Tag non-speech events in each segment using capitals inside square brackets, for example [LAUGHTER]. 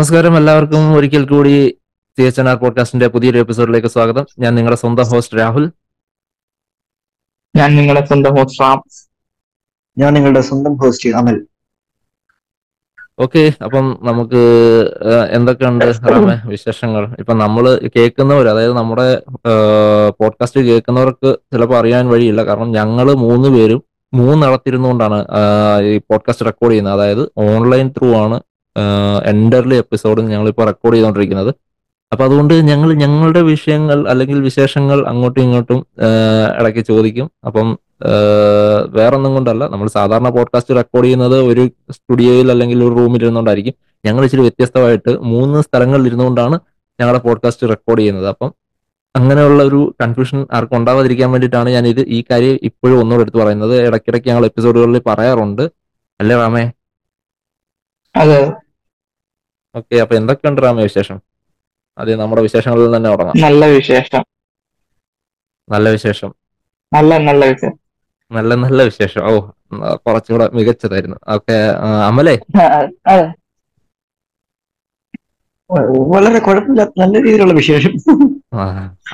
നമസ്കാരം. എല്ലാവർക്കും ഒരിക്കൽ കൂടി സി എച്ച് എൻ ആർ പോഡ്കാസ്റ്റിന്റെ പുതിയൊരു എപ്പിസോഡിലേക്ക് സ്വാഗതം. ഞാൻ നിങ്ങളുടെ സ്വന്തം ഹോസ്റ്റ് രാഹുൽ. ഞാൻ നിങ്ങളുടെ സ്വന്തം ഹോസ്റ്റ് റാം. ഞാൻ നിങ്ങളുടെ സ്വന്തം ഹോസ്റ്റ് അമൽ. ഓക്കെ അപ്പം നമുക്ക് എന്തൊക്കെയുണ്ട് റാമെ വിശേഷങ്ങൾ? ഇപ്പൊ നമ്മൾ കേൾക്കുന്നവർ അതായത് നമ്മുടെ പോഡ്കാസ്റ്റ് കേൾക്കുന്നവർക്ക് ചിലപ്പോൾ അറിയാൻ വഴിയില്ല. കാരണം ഞങ്ങൾ മൂന്ന് പേരും മൂന്നിടത്തിരുന്നുകൊണ്ടാണ് ഈ പോഡ്കാസ്റ്റ് റെക്കോർഡ് ചെയ്യുന്നത്. അതായത് ഓൺലൈൻ ത്രൂ ആണ് എൻഡർലി എപ്പിസോഡ് ഞങ്ങളിപ്പോൾ റെക്കോർഡ് ചെയ്തുകൊണ്ടിരിക്കുന്നത് അപ്പൊ അതുകൊണ്ട് ഞങ്ങൾ ഞങ്ങളുടെ വിഷയങ്ങൾ അല്ലെങ്കിൽ വിശേഷങ്ങൾ അങ്ങോട്ടും ഇങ്ങോട്ടും ഇടയ്ക്ക് ചോദിക്കും. അപ്പം വേറൊന്നും കൊണ്ടല്ല. നമ്മൾ സാധാരണ പോഡ്കാസ്റ്റ് റെക്കോർഡ് ചെയ്യുന്നത് ഒരു സ്റ്റുഡിയോയിൽ അല്ലെങ്കിൽ ഒരു റൂമിൽ ഇരുന്നുകൊണ്ടായിരിക്കും. ഞങ്ങൾ ഇച്ചിരി വ്യത്യസ്തമായിട്ട് മൂന്ന് സ്ഥലങ്ങളിൽ ഇരുന്നുകൊണ്ടാണ് ഞങ്ങളുടെ പോഡ്കാസ്റ്റ് റെക്കോർഡ് ചെയ്യുന്നത്. അപ്പം അങ്ങനെയുള്ള ഒരു കൺഫ്യൂഷൻ ആർക്കും ഉണ്ടാവാതിരിക്കാൻ വേണ്ടിയിട്ടാണ് ഞാൻ ഇത് ഈ കാര്യം ഇപ്പോഴും ഒന്നുകൂടെ എടുത്ത് പറയുന്നത്. ഇടയ്ക്കിടയ്ക്ക് ഞങ്ങൾ എപ്പിസോഡുകളിൽ പറയാറുണ്ട്. അല്ലേ റാമേ? അതെ. ഓക്കെ അപ്പൊ എന്തൊക്കെയുണ്ട് റാമേ വിശേഷം? അതെ നമ്മുടെ വിശേഷങ്ങളിൽ തന്നെ തുടങ്ങാം. നല്ല വിശേഷം. നല്ല വിശേഷം. നല്ല നല്ല വിശേഷം. നല്ല നല്ല വിശേഷം. ഓ കുറച്ചുകൂടെ മികച്ചതായിരുന്നു. ഓക്കെ അമലേ? വളരെ കുഴപ്പമില്ലാത്ത നല്ല രീതിയിലുള്ള വിശേഷം.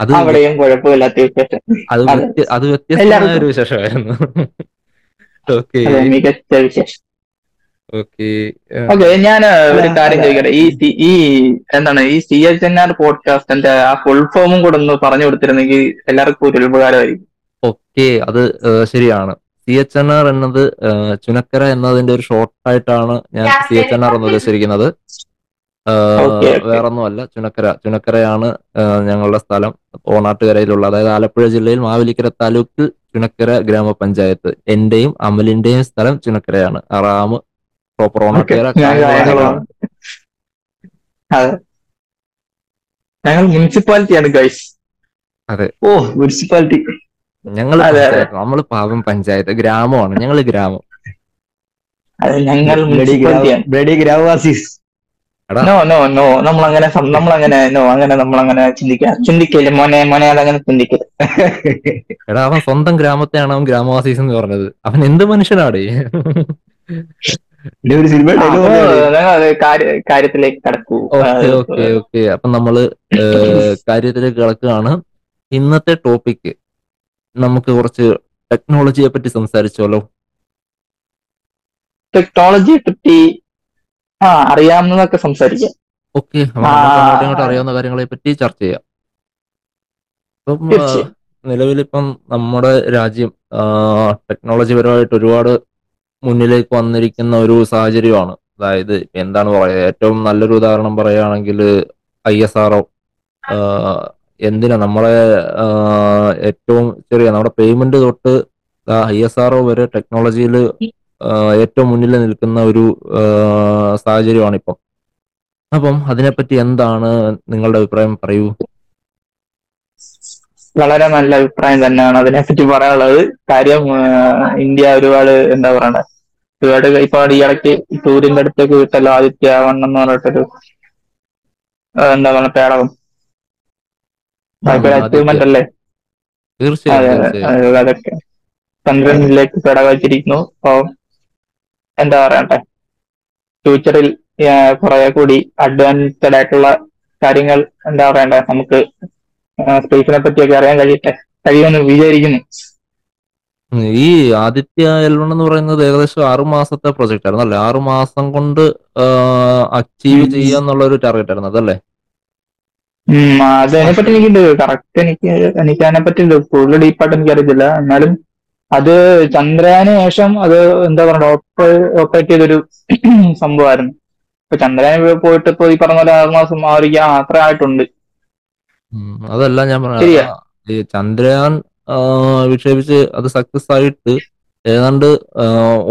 അത് അവിടെയും കുഴപ്പമില്ലാത്ത വിശേഷം. അത് അത്. വ്യത്യസ്തമായ ഒരു വിശേഷമായിരുന്നു. ഓക്കെ. മികച്ച വിശേഷം. ഓക്കെ ഓക്കെ ഞാൻ ഒരു കാര്യം ചോദിക്കട്ടെ. ഈ സി- ഈ എന്താണ് ഈ സി എച്ച് എൻ ആർ പോഡ്കാസ്റ്റിന്റെ ആ ഫുൾ ഫോമും കൂടെ ഒന്ന് പറഞ്ഞു കൊടുത്തിരുന്നെങ്കിൽ എല്ലാവർക്കും ഒരു ഉപകാരമായിരിക്കും. ഓക്കെ അത് ശരിയാണ്. സി എച്ച് എൻ ആർ എന്നത് ചുനക്കര എന്നതിന്റെ ഒരു ഷോർട്ട് ആയിട്ടാണ് ഞാൻ സി എച്ച് എൻ ആർ എന്ന് ഉദ്ദേശിച്ചിരിക്കുന്നത് വേറൊന്നും ഓക്കെ, ഓക്കെ. വേറൊന്നുമല്ല ചുനക്കര. ചുനക്കരയാണ് ഞങ്ങളുടെ സ്ഥലം ഓണാട്ടുകരയിലുള്ള അതായത് ആലപ്പുഴ ജില്ലയിൽ മാവേലിക്കര താലൂക്കിൽ ചുനക്കര ഗ്രാമപഞ്ചായത്ത്. എന്റെയും അമലിന്റെയും സ്ഥലം ചുനക്കരയാണ്. റാം ഓണാട്ടുകര ഞാൻ കായംകുളമാണ്. അതെ. ഞങ്ങൾ മുനിസിപ്പാലിറ്റിയാണ് ഗൈസ് ഓ മുനിസിപ്പാലിറ്റി. ഞങ്ങൾ അതെ, അതെ. നമ്മൾ പാവം പഞ്ചായത്ത് ഗ്രാമമാണ്. ഞങ്ങൾ ഗ്രാമം. അതെ ഞങ്ങൾ ബ്ലഡി ഗ്രാമവാസീസ്. എടാ. നോ നോ നോ നമ്മളങ്ങനെ നമ്മൾ അങ്ങനെ നോ അങ്ങനെ നമ്മൾ അങ്ങനെ ചിന്തിക്കുക ചിന്തിക്കില്ല മോനെ മോനെ അതങ്ങനെ ചിന്തിക്കില്ല എടാ അവൻ സ്വന്തം ഗ്രാമത്തെയാണ് അവൻ ഗ്രാമവാസീസ് എന്ന് പറഞ്ഞത്. അവൻ എന്ത് മനുഷ്യനാടേ? ഒരു സിനിമ കാര്യത്തിലേക്ക് കടക്കൂ. Okay okay okay. അപ്പൊ നമ്മൾ കാര്യത്തിലേക്ക് കിടക്കുകയാണ്. ഇന്നത്തെ ടോപ്പിക് നമുക്ക് കുറച്ച് ടെക്നോളജിയെ പറ്റി സംസാരിച്ചോലോ? ടെക്നോളജിയെ പറ്റി ആ അറിയാവുന്നതൊക്കെ സംസാരിക്കാം. ഓക്കെ. അങ്ങോട്ടും അറിയാവുന്ന കാര്യങ്ങളെ പറ്റി ചർച്ച ചെയ്യാം. നിലവിലിപ്പം നമ്മുടെ രാജ്യം ടെക്നോളജി പരമായിട്ട് ഒരുപാട് മുന്നിലേക്ക് വന്നിരിക്കുന്ന ഒരു സാഹചര്യമാണ്. അതായത് എന്താണ് പറയുക ഏറ്റവും നല്ലൊരു ഉദാഹരണം പറയുകയാണെങ്കിൽ ഐ എസ് ആർ എന്തിനാ നമ്മളെ ഏറ്റവും ചെറിയ നമ്മുടെ പേയ്മെന്റ് തൊട്ട് ഐ എസ് ആർ വരെ ടെക്നോളജിയിൽ ഏറ്റവും മുന്നിൽ നിൽക്കുന്ന ഒരു സാഹചര്യമാണ് ഇപ്പം. അപ്പം അതിനെപ്പറ്റി എന്താണ് നിങ്ങളുടെ അഭിപ്രായം? പറയൂ. വളരെ നല്ല അഭിപ്രായം തന്നെയാണ് അതിനെപ്പറ്റി പറയാനുള്ളത്. കാര്യം ഇന്ത്യ ഒരുപാട് എന്താ പറയണ്ടേ ഒരുപാട് ഇപ്പൊ ഈ ഇടയ്ക്ക് സൂര്യന്റെ അടുത്തേക്ക് വിട്ടല്ലോ ആദിത്യ വണ്ണം എന്ന് പറഞ്ഞിട്ടൊരു എന്താ പറയുക പേടകം. അച്ചീവ്മെന്റ് അല്ലേ? അതൊക്കെ. ചന്ദ്രനിലേക്ക് പേടകം വെച്ചിരിക്കുന്നു അപ്പൊ എന്താ പറയണ്ടേ? ഫ്യൂച്ചറിൽ കുറെ കൂടി അഡ്വാൻസ്ഡ് ആയിട്ടുള്ള കാര്യങ്ങൾ എന്താ പറയണ്ടേ? നമുക്ക് സ്പേസിനെ പറ്റിയൊക്കെ അറിയാൻ കഴിയട്ടെ? കഴിയുമെന്ന് വിചാരിക്കുന്നു. ഈ ആദിത്യ എൽ വൺ എന്ന് പറയുന്നത് ഏകദേശം ആറു മാസത്തെ പ്രൊജക്ട് ആയിരുന്നു അല്ലേ? ആറു മാസം കൊണ്ട് അച്ചീവ്. ചെയ്യുക എന്നുള്ള ഒരു ടാർഗറ്റ് ആയിരുന്നു അതല്ലേ? അതിനെ അതിനെപ്പറ്റി എനിക്കുണ്ട് കറക്റ്റ് എനിക്ക് എനിക്ക് അതിനെപ്പറ്റി കൂടുതൽ ഡീപ്പായിട്ട് എനിക്ക് അറിയത്തില്ല എന്നാലും അത് ചന്ദ്രയാന് ശേഷം അത് എന്താ പറയുക ഓപ്പറേറ്റ് ചെയ്തൊരു [CLEARS THROAT] സംഭവമായിരുന്നു. ഇപ്പൊ ചന്ദ്രയാന് പോയിട്ട് ഇപ്പൊ ഈ പറഞ്ഞ പോലെ ആറ് മാസം ആ ഒരു യാത്ര ആയിട്ടുണ്ട് അതല്ല ഞാൻ. പറഞ്ഞ ഈ ചന്ദ്രയാൻ വിക്ഷേപിച്ച് അത് സക്സസ് ആയിട്ട് ഏതാണ്ട്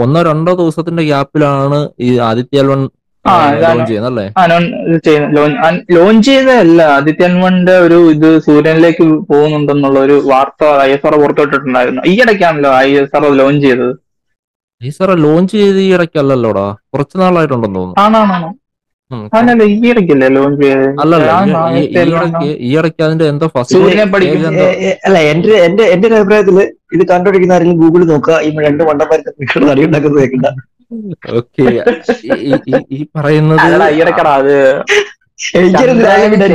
ഒന്നോ രണ്ടോ ദിവസത്തിന്റെ ഗ്യാപ്പിലാണ് ഈ ആദിത്യ എൽ വൺ. ലോഞ്ച് ചെയ്തതല്ല ആദിത്യൻ വണ്ടെ ഒരു ഇത് സൂര്യനിലേക്ക് പോകുന്നുണ്ടെന്നുള്ള ഒരു വാർത്ത ഐ എസ് ആർ പുറത്തുവിട്ടിട്ടുണ്ടായിരുന്നു ഈ ഇടയ്ക്കാണല്ലോ ഐ എസ് ആർ ലോഞ്ച് ചെയ്തത്. ഐ എസ് ആർ ലോഞ്ച് ചെയ്ത് ഈ ഇടയ്ക്കല്ലല്ലോടാ കുറച്ച് നാളായിട്ടുണ്ടെന്ന് തോന്നുന്നു. ആണാണോ അല്ല എന്റെ എന്റെ എന്റെ ഒരു അഭിപ്രായത്തിൽ ഇത് കണ്ടുപിടിക്കുന്ന ആരെങ്കിലും ഗൂഗിളിൽ നോക്കുക. ഈ രണ്ട് മണ്ടന്മാർക്ക് അറിയുണ്ടാക്കുന്നത് കേൾക്കണ്ട. ഓക്കെ. ഈ പറയുന്നത്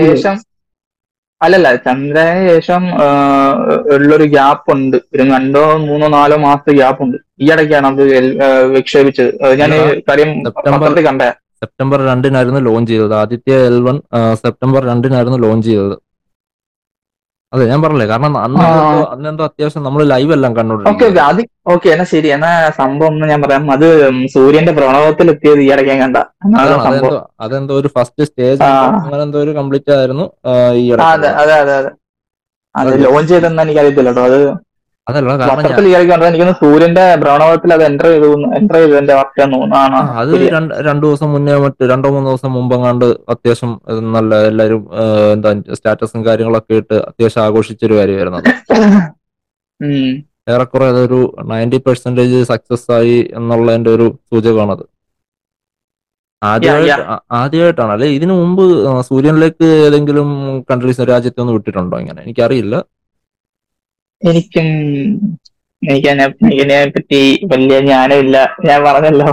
ശേഷം അല്ലല്ല ചന്ദ്രന് ശേഷം ഉള്ളൊരു ഗ്യാപ്പ് ഉണ്ട്. ഒരു രണ്ടോ മൂന്നോ നാലോ മാസത്തെ ഗ്യാപ്പ് ഉണ്ട്. ഈ ഇടയ്ക്കാണ് അത് വിക്ഷേപിച്ചത്. ഞാൻ കാര്യം കണ്ടേ സെപ്റ്റംബർ രണ്ടിനായിരുന്നു ലോഞ്ച് ചെയ്തത്. ആദിത്യ എൽ വൺ സെപ്റ്റംബർ രണ്ടിനായിരുന്നു ലോഞ്ച് ചെയ്തത്. അതെ ഞാൻ പറഞ്ഞില്ലേ? കാരണം അന്ന് അന്നെന്തോ അത്യാവശ്യം നമ്മൾ ലൈവ് എല്ലാം ഓക്കെ ഓക്കെ എന്നാ ശരി. എന്നാ സംഭവം ഞാൻ പറയാം. അത് സൂര്യന്റെ പ്രണവത്തിൽ എത്തിയത് ഈ ഇടയ്ക്ക് കണ്ട. അതെന്തോ ഒരു ഫസ്റ്റ് സ്റ്റേജ്. അങ്ങനെ എന്തോ ഒരു കംപ്ലീറ്റ് ആയിരുന്നു ഈ അതെ അതെ അതെ അതെ. അത് ലോഞ്ച് ചെയ്തെന്ന് എനിക്ക് അറിയത്തില്ല കേട്ടോ. അത് അതല്ല കാരണം സൂര്യന്റെ ഭ്രമണപഥത്തിൽ അത് എന്റർ ചെയ്തു എന്റർ ചെയ്തതിന്റെ തോന്നുന്നു. അത് രണ്ട് ദിവസം മുന്നേ മറ്റു രണ്ടോ മൂന്നോ ദിവസം മുമ്പെങ്ങാണ്ട് അത്യാവശ്യം നല്ല എല്ലാരും എന്താ സ്റ്റാറ്റസും കാര്യങ്ങളൊക്കെ ഇട്ട് അത്യാവശ്യം ആഘോഷിച്ചൊരു കാര്യമായിരുന്നു. ഏറെക്കുറെ അതൊരു നയന്റി പെർസെന്റേജ് സക്സസ് ആയി എന്നുള്ളതിന്റെ ഒരു സൂചകമാണത്. ആദ്യമായിട്ട് ആദ്യമായിട്ടാണ്. അല്ലെ ഇതിനു മുമ്പ് സൂര്യനിലേക്ക് ഏതെങ്കിലും കൺട്രീസ് രാജ്യത്തൊന്നും വിട്ടിട്ടുണ്ടോ ഇങ്ങനെ? എനിക്കറിയില്ല. എനിക്കും എനിക്ക് അതിനെ പറ്റി വലിയ ജ്ഞാനമില്ല. ഞാൻ പറഞ്ഞല്ലോ.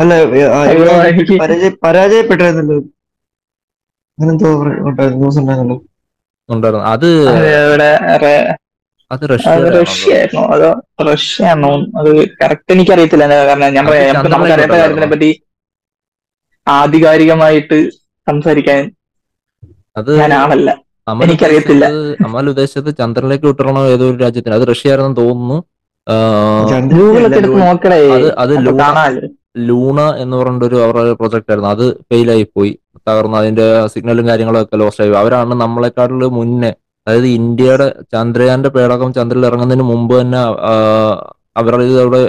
അല്ല പരാജയപ്പെട്ടായിരുന്നല്ലോ അങ്ങനെന്തോ ന്യൂസ് ഉണ്ടായിരുന്നല്ലോ. ഉണ്ടായിരുന്നു. അത് അത് റഷ്യ റഷ്യ ആയിരുന്നു. അതോ റഷ്യ ആണോ അത് കറക്റ്റ് എനിക്കറിയത്തില്ല കാരണം. ഞാൻ നമുക്കറിയാത്ത കാര്യത്തിനെ പറ്റി ആധികാരികമായിട്ട് സംസാരിക്കാൻ അത് ഞാൻ ആളല്ല അമൽ എനിക്കറിയത്തില്ല. ഉദ്ദേശിച്ചത് അമൽ ഉദ്ദേശിച്ചത് ചന്ദ്രനിലേക്ക് വിട്ടണോ ഏതോ ഒരു രാജ്യത്തിന്. അത് റഷ്യ ആയിരുന്നു തോന്നുന്നു അത് അത് ലൂണ എന്ന് പറഞ്ഞ ഒരു അവരുടെ പ്രൊജക്ട് ആയിരുന്നു അത് ഫെയിൽ ആയി പോയി. തകർന്ന് അതിന്റെ സിഗ്നലും കാര്യങ്ങളും ഒക്കെ ലോസ്റ്റ് ആയി അവരാണ് നമ്മളെക്കാട്ടിൽ മുന്നേ അതായത് ഇന്ത്യയുടെ ചന്ദ്രയാന്റെ പേടകം ചന്ദ്രനിൽ ഇറങ്ങുന്നതിന് മുമ്പ് തന്നെ അവരുടെ ഇത് അവിടെ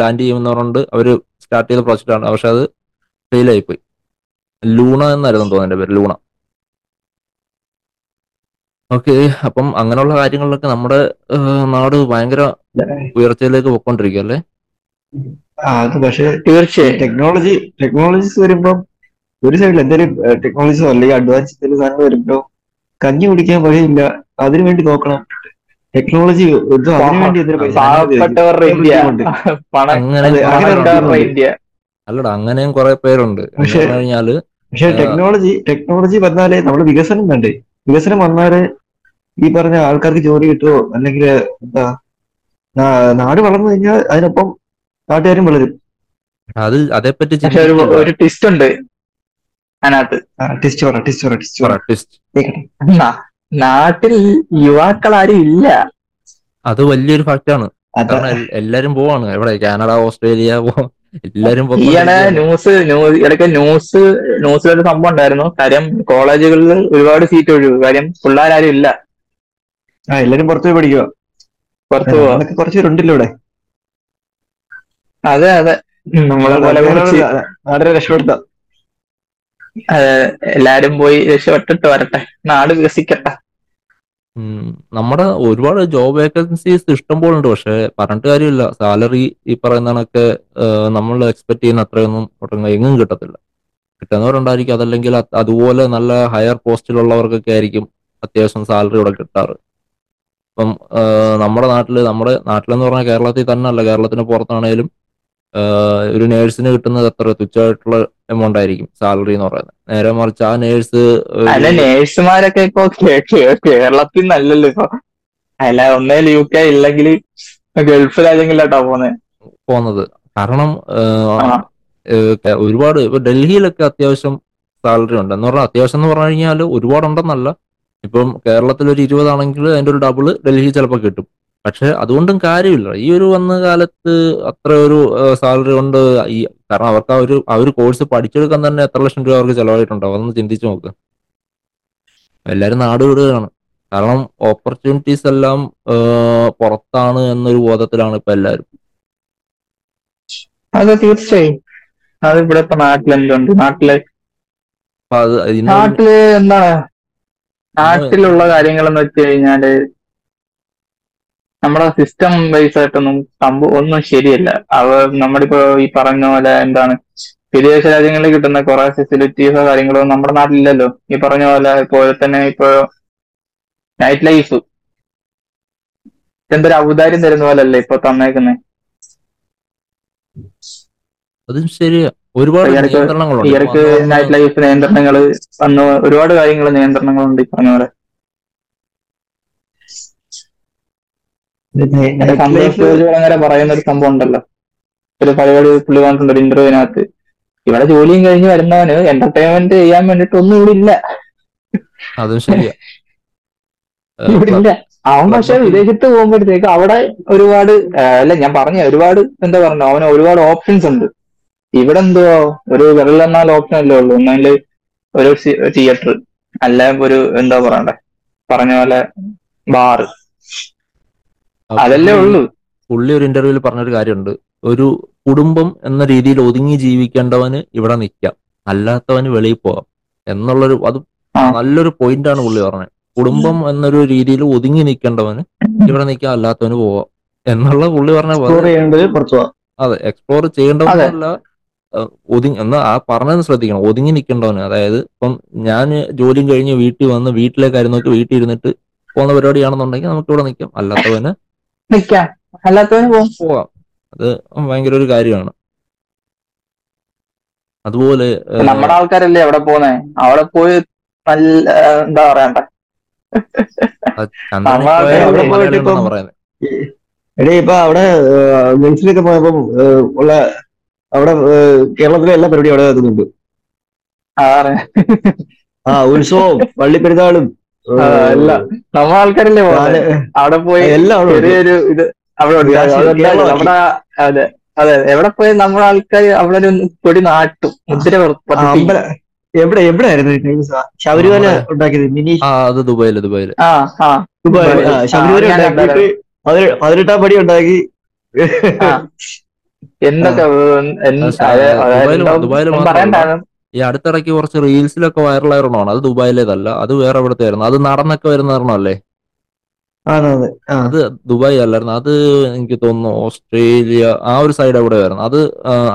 ലാൻഡ് ചെയ്യുമെന്ന് പറഞ്ഞിട്ട് അവർ സ്റ്റാർട്ട് ചെയ്ത പ്രൊജക്ട് ആണ്. പക്ഷെ അത് ഫെയിൽ ആയി പോയി. ലൂണ എന്നായിരുന്നു തോന്നുന്നു എന്റെ പേര് ലൂണ. ഓക്കെ അപ്പം അങ്ങനെയുള്ള കാര്യങ്ങളിലൊക്കെ നമ്മുടെ നാട് ഭയങ്കര ഉയർച്ചയിലേക്ക് പോയിക്കൊണ്ടിരിക്കുകയല്ലേ അത് പക്ഷേ തീർച്ചയായും. ടെക്നോളജി ടെക്നോളജീസ് വരുമ്പോൾ ഒരു സൈഡിൽ എന്തെങ്കിലും ടെക്നോളജീസോ അല്ലെങ്കിൽ അഡ്വാൻസ് എന്തെങ്കിലും സാധനങ്ങൾ വരുമ്പോ കഞ്ഞി കുടിക്കാൻ വഴിയില്ല. അതിനു വേണ്ടി നോക്കണം. ടെക്നോളജി അല്ലട അങ്ങനെയും കുറെ പേരുണ്ട്. എന്ന് പക്ഷേ- പക്ഷെ ടെക്നോളജി ടെക്നോളജി വന്നാലേ നമ്മൾ വികസനം വേണ്ടേ വികസനം വന്നാലേ ഈ പറഞ്ഞ ആൾക്കാർക്ക് ജോലി കിട്ടുമോ അല്ലെങ്കിൽ എന്താ നാട് വളർന്നു കഴിഞ്ഞാൽ അതിനൊപ്പം നാട്ടുകാരും വളരും. അത് അതേപ്പറ്റി ഒരു ട്വിസ്റ്റ് ഉണ്ട് അതിനകത്ത്. ട്വിസ്റ്റ് പറ ട്വിസ്റ്റ് പറ ടിസ്റ്റ് പറ. ട്വിസ്റ്റ് നാ- നാട്ടിൽ യുവാക്കൾ ആരും ഇല്ല. അത് വലിയൊരു ഫാക്റ്റാണ് അതാ. കാരണം എല്ലാരും പോവാണ്. എവിടെ? കാനഡ ഓസ്ട്രേലിയ പോ- എല്ലാരും ഈയിടെ ന്യൂസ് ഇടയ്ക്ക് ന്യൂസ് ന്യൂസിലൊരു സംഭവം ഉണ്ടായിരുന്നു. കാര്യം കോളേജുകളിൽ ഒരുപാട് സീറ്റ് ഒഴിവ്. കാര്യം പിള്ളേരാരും ഇല്ല. ആ എല്ലാരും പുറത്തു പോയി പഠിക്കുക പുറത്തു പോവാ. നമ്മളൊക്കെ കുറച്ച് പേരുണ്ടല്ലോ ഇവിടെ. അതെ അതെ. നമ്മളെ നാടിനെ രക്ഷപ്പെടുത്താം എല്ലാരും പോയി രക്ഷപ്പെട്ടിട്ട് വരട്ടെ. നാട് വികസിക്കട്ടെ. നമ്മുടെ ഒരുപാട് ജോബ് വേക്കൻസീസ് ഇഷ്ടം പോലെ ഉണ്ട്. പക്ഷെ പറഞ്ഞിട്ട് കാര്യമില്ല. സാലറി ഈ പറയുന്ന കണക്ക് നമ്മൾ എക്സ്പെക്ട് ചെയ്യുന്ന അത്രയൊന്നും എങ്ങും കിട്ടത്തില്ല. കിട്ടുന്നവരുണ്ടായിരിക്കും. അതല്ലെങ്കിൽ അതുപോലെ നല്ല ഹയർ പോസ്റ്റിലുള്ളവർക്കൊക്കെ ആയിരിക്കും അത്യാവശ്യം സാലറി ഇവിടെ കിട്ടാറ്. ഇപ്പം നമ്മുടെ നാട്ടിൽ നമ്മുടെ നാട്ടിലെന്ന് പറഞ്ഞാൽ കേരളത്തിൽ തന്നെ അല്ല കേരളത്തിന് പുറത്താണെങ്കിലും ഒരു നേഴ്സിന് കിട്ടുന്നത് എത്ര തുച്ഛമായിട്ടുള്ള എമൗണ്ട് ആയിരിക്കും സാലറി എന്ന് പറയുന്നത്. നേരെ മറിച്ച് ആ നേഴ്സ് അല്ല നേഴ്സുമാരൊക്കെ ഇപ്പൊ കേരളത്തിൽ നല്ലല്ലോ ഇപ്പൊ. അല്ല ഒന്നേൽ യു കെ ഇല്ലെങ്കിൽ ഗൾഫ് രാജ്യങ്ങളിലോട്ടാ പോകുന്നത് പോകുന്നത് കാരണം ഒരുപാട് ഇപ്പൊ ഡൽഹിയിലൊക്കെ അത്യാവശ്യം സാലറി ഉണ്ട്. എന്ന് പറഞ്ഞാൽ അത്യാവശ്യം എന്ന് പറഞ്ഞു കഴിഞ്ഞാൽ ഒരുപാടുണ്ടെന്നല്ല. ഇപ്പം കേരളത്തിൽ ഒരു ഇരുപതാണെങ്കിൽ അതിന്റെ ഒരു ഡബിൾ ഡൽഹി ചിലപ്പോൾ കിട്ടും. പക്ഷെ അതുകൊണ്ടും കാര്യമില്ല. ഈ ഒരു വന്ന കാലത്ത് അത്ര ഒരു സാലറി കൊണ്ട് ഈ കാരണം അവർക്ക് ആ ഒരു ആ ഒരു കോഴ്സ് പഠിച്ചെടുക്കാൻ തന്നെ എത്ര ലക്ഷം രൂപ അവർക്ക് ചെലവായിട്ടുണ്ടാവും. അതൊന്ന് ചിന്തിച്ചു നോക്ക്. എല്ലാവരും നാട് വിടുകയാണ്. കാരണം ഓപ്പർച്യൂണിറ്റീസ് എല്ലാം പുറത്താണ് എന്നൊരു ബോധത്തിലാണ് ഇപ്പൊ എല്ലാവരും അതെ തീർച്ചയായും. അത് ഇവിടെ ഇപ്പൊ നാട്ടിലെന്തുണ്ട് നാട്ടിൽ നാട്ടിൽ എന്താണ് നാട്ടിലുള്ള കാര്യങ്ങൾ എന്ന് വെച്ച് കഴിഞ്ഞാൽ നമ്മുടെ സിസ്റ്റം ബേസ് ആയിട്ടൊന്നും സംഭവം ഒന്നും ശരിയല്ല. അവ നമ്മളിപ്പോ ഈ പറഞ്ഞ പോലെ എന്താണ് വിദേശ രാജ്യങ്ങളിൽ കിട്ടുന്ന കുറെ ഫെസിലിറ്റീസോ കാര്യങ്ങളോ നമ്മുടെ നാട്ടിലില്ലല്ലോ. ഈ പറഞ്ഞ പോലെ പോലെ തന്നെ ഇപ്പോ നൈറ്റ് ലൈഫ് എന്തൊരു ഔദാര്യം തരുന്ന പോലെ അല്ലേ ഇപ്പൊ തന്നേക്കുന്നേ? അതും ശരിയാ. ഒരുപാട് നിയന്ത്രണങ്ങളുണ്ട്. ഇടയ്ക്ക് നൈറ്റ് ലൈഫ് നിയന്ത്രണങ്ങൾ വന്ന് ഒരുപാട് കാര്യങ്ങൾ നിയന്ത്രണങ്ങളുണ്ട് ഈ പറഞ്ഞ പോലെ. അങ്ങനെ പറയുന്ന ഒരു സംഭവം ഉണ്ടല്ലോ. ഒരു പരിപാടി പുള്ളി പറഞ്ഞിട്ടുണ്ട് ഒരു ഇന്റർവ്യൂവിനകത്ത് ഇവിടെ ജോലിയും കഴിഞ്ഞ് വരുന്നവന് എന്റർടൈൻമെന്റ് ചെയ്യാൻ വേണ്ടിട്ട് ഒന്നും ഇവിടെ ഇല്ല. അതും ശരിയാ. [LAUGHS] അവൻ പക്ഷെ വിദേശത്ത് പോകുമ്പോഴത്തേക്ക് അവിടെ ഒരുപാട് അല്ല ഞാൻ പറഞ്ഞ ഒരുപാട് എന്താ പറഞ്ഞു അവന് ഒരുപാട് ഓപ്ഷൻസ് ഉണ്ട്. ഇവിടെ എന്തുവാ ഒരു വിരലെണ്ണാൽ ഓപ്ഷൻ അല്ലേ ഉള്ളൂ. ഒന്നെങ്കിൽ ഒരു തിയേറ്റർ അല്ല ഒരു എന്താ പറയണ്ടേ? പറഞ്ഞ പോലെ ബാറ് അതല്ലേ ഉള്ളൂ. പുള്ളി ഒരു ഇന്റർവ്യൂവിൽ പറഞ്ഞൊരു കാര്യമുണ്ട്. ഒരു കുടുംബം എന്ന രീതിയിൽ ഒതുങ്ങി ജീവിക്കേണ്ടവന് ഇവിടെ നിൽക്കാം അല്ലാത്തവന് വെളിയിൽ പോവാം എന്നുള്ളൊരു അത് നല്ലൊരു പോയിന്റ് ആണ് പുള്ളി പറഞ്ഞത്. കുടുംബം എന്നൊരു രീതിയിൽ ഒതുങ്ങി നിൽക്കേണ്ടവന് ഇവിടെ നിൽക്കാം അല്ലാത്തവന് പോവാം. എന്നുള്ള പുള്ളി പറഞ്ഞ അതെ എക്സ്പ്ലോർ ചെയ്യേണ്ടവനല്ല ഒതുങ്ങി എന്നാ ആ പറഞ്ഞത് ശ്രദ്ധിക്കണം. ഒതുങ്ങി നിൽക്കേണ്ടവന്. അതായത് ഇപ്പം ഞാൻ ജോലിയും കഴിഞ്ഞ് വീട്ടിൽ വന്ന് വീട്ടിലെ കാര്യം നോക്കി വീട്ടിൽ ഇരുന്നിട്ട് പോകുന്ന പരിപാടിയാണെന്നുണ്ടെങ്കിൽ നമുക്ക് ഇവിടെ നിൽക്കാം. അല്ലാത്തവന് നിക്കാം അല്ലാത്തവന് പോകും പോവാം. അത് ഭയങ്കര ഒരു കാര്യമാണ്. അതുപോലെ നമ്മുടെ ആൾക്കാരല്ലേ അവിടെ പോകുന്നേ? അവിടെ പോയി നല്ല എന്താ പറയണ്ടേ എടേ ഇപ്പൊ അവിടെ ഗൾഫിലൊക്കെ പോയപ്പോ ഉള്ള അവിടെ കേരളത്തിലെ എല്ലാ പരിപാടിയും അവിടെ നടക്കുന്നുണ്ട്. അതാണ് ആ ഉത്സവം പള്ളിപ്പെരുന്നാളും എല്ലാം നമ്മ ആൾക്കാരല്ലേ അവിടെ പോയി എല്ലാം. ചെറിയൊരു ഇത് അവിടെ. നമ്മുടെ അതെ അതെ എവിടെ പോയി നമ്മുടെ ആൾക്കാർ അവിടെ ഒരു കൊടി നാട്ടും. മുദ്ര എവിടെ എവിടെ ആയിരുന്നു ശബരിമല ഉണ്ടാക്കിയത് മിനി ആ അത് ദുബായിൽ ദുബായിൽ. ആ ആ. ദുബായ് ശബരിമല ഉണ്ടാക്കിയിട്ട് പതിനെട്ടാം പടി ഉണ്ടാക്കി. ആ. എന്തൊക്കെ ഈ അടുത്തിടയ്ക്ക് കുറച്ച് റീൽസിലൊക്കെ വൈറലായിരുന്നതാണ്. അത് ദുബായിലേതല്ല അത് വേറെ എവിടത്തെ ആയിരുന്നു അത് നടന്നൊക്കെ വരുന്ന ഒരെണ്ണമല്ലേ അത് ദുബായ് അല്ലായിരുന്നു. അത് എനിക്ക് തോന്നുന്നു ഓസ്ട്രേലിയ ആ ഒരു സൈഡ് എവിടെ ആയിരുന്നു അത്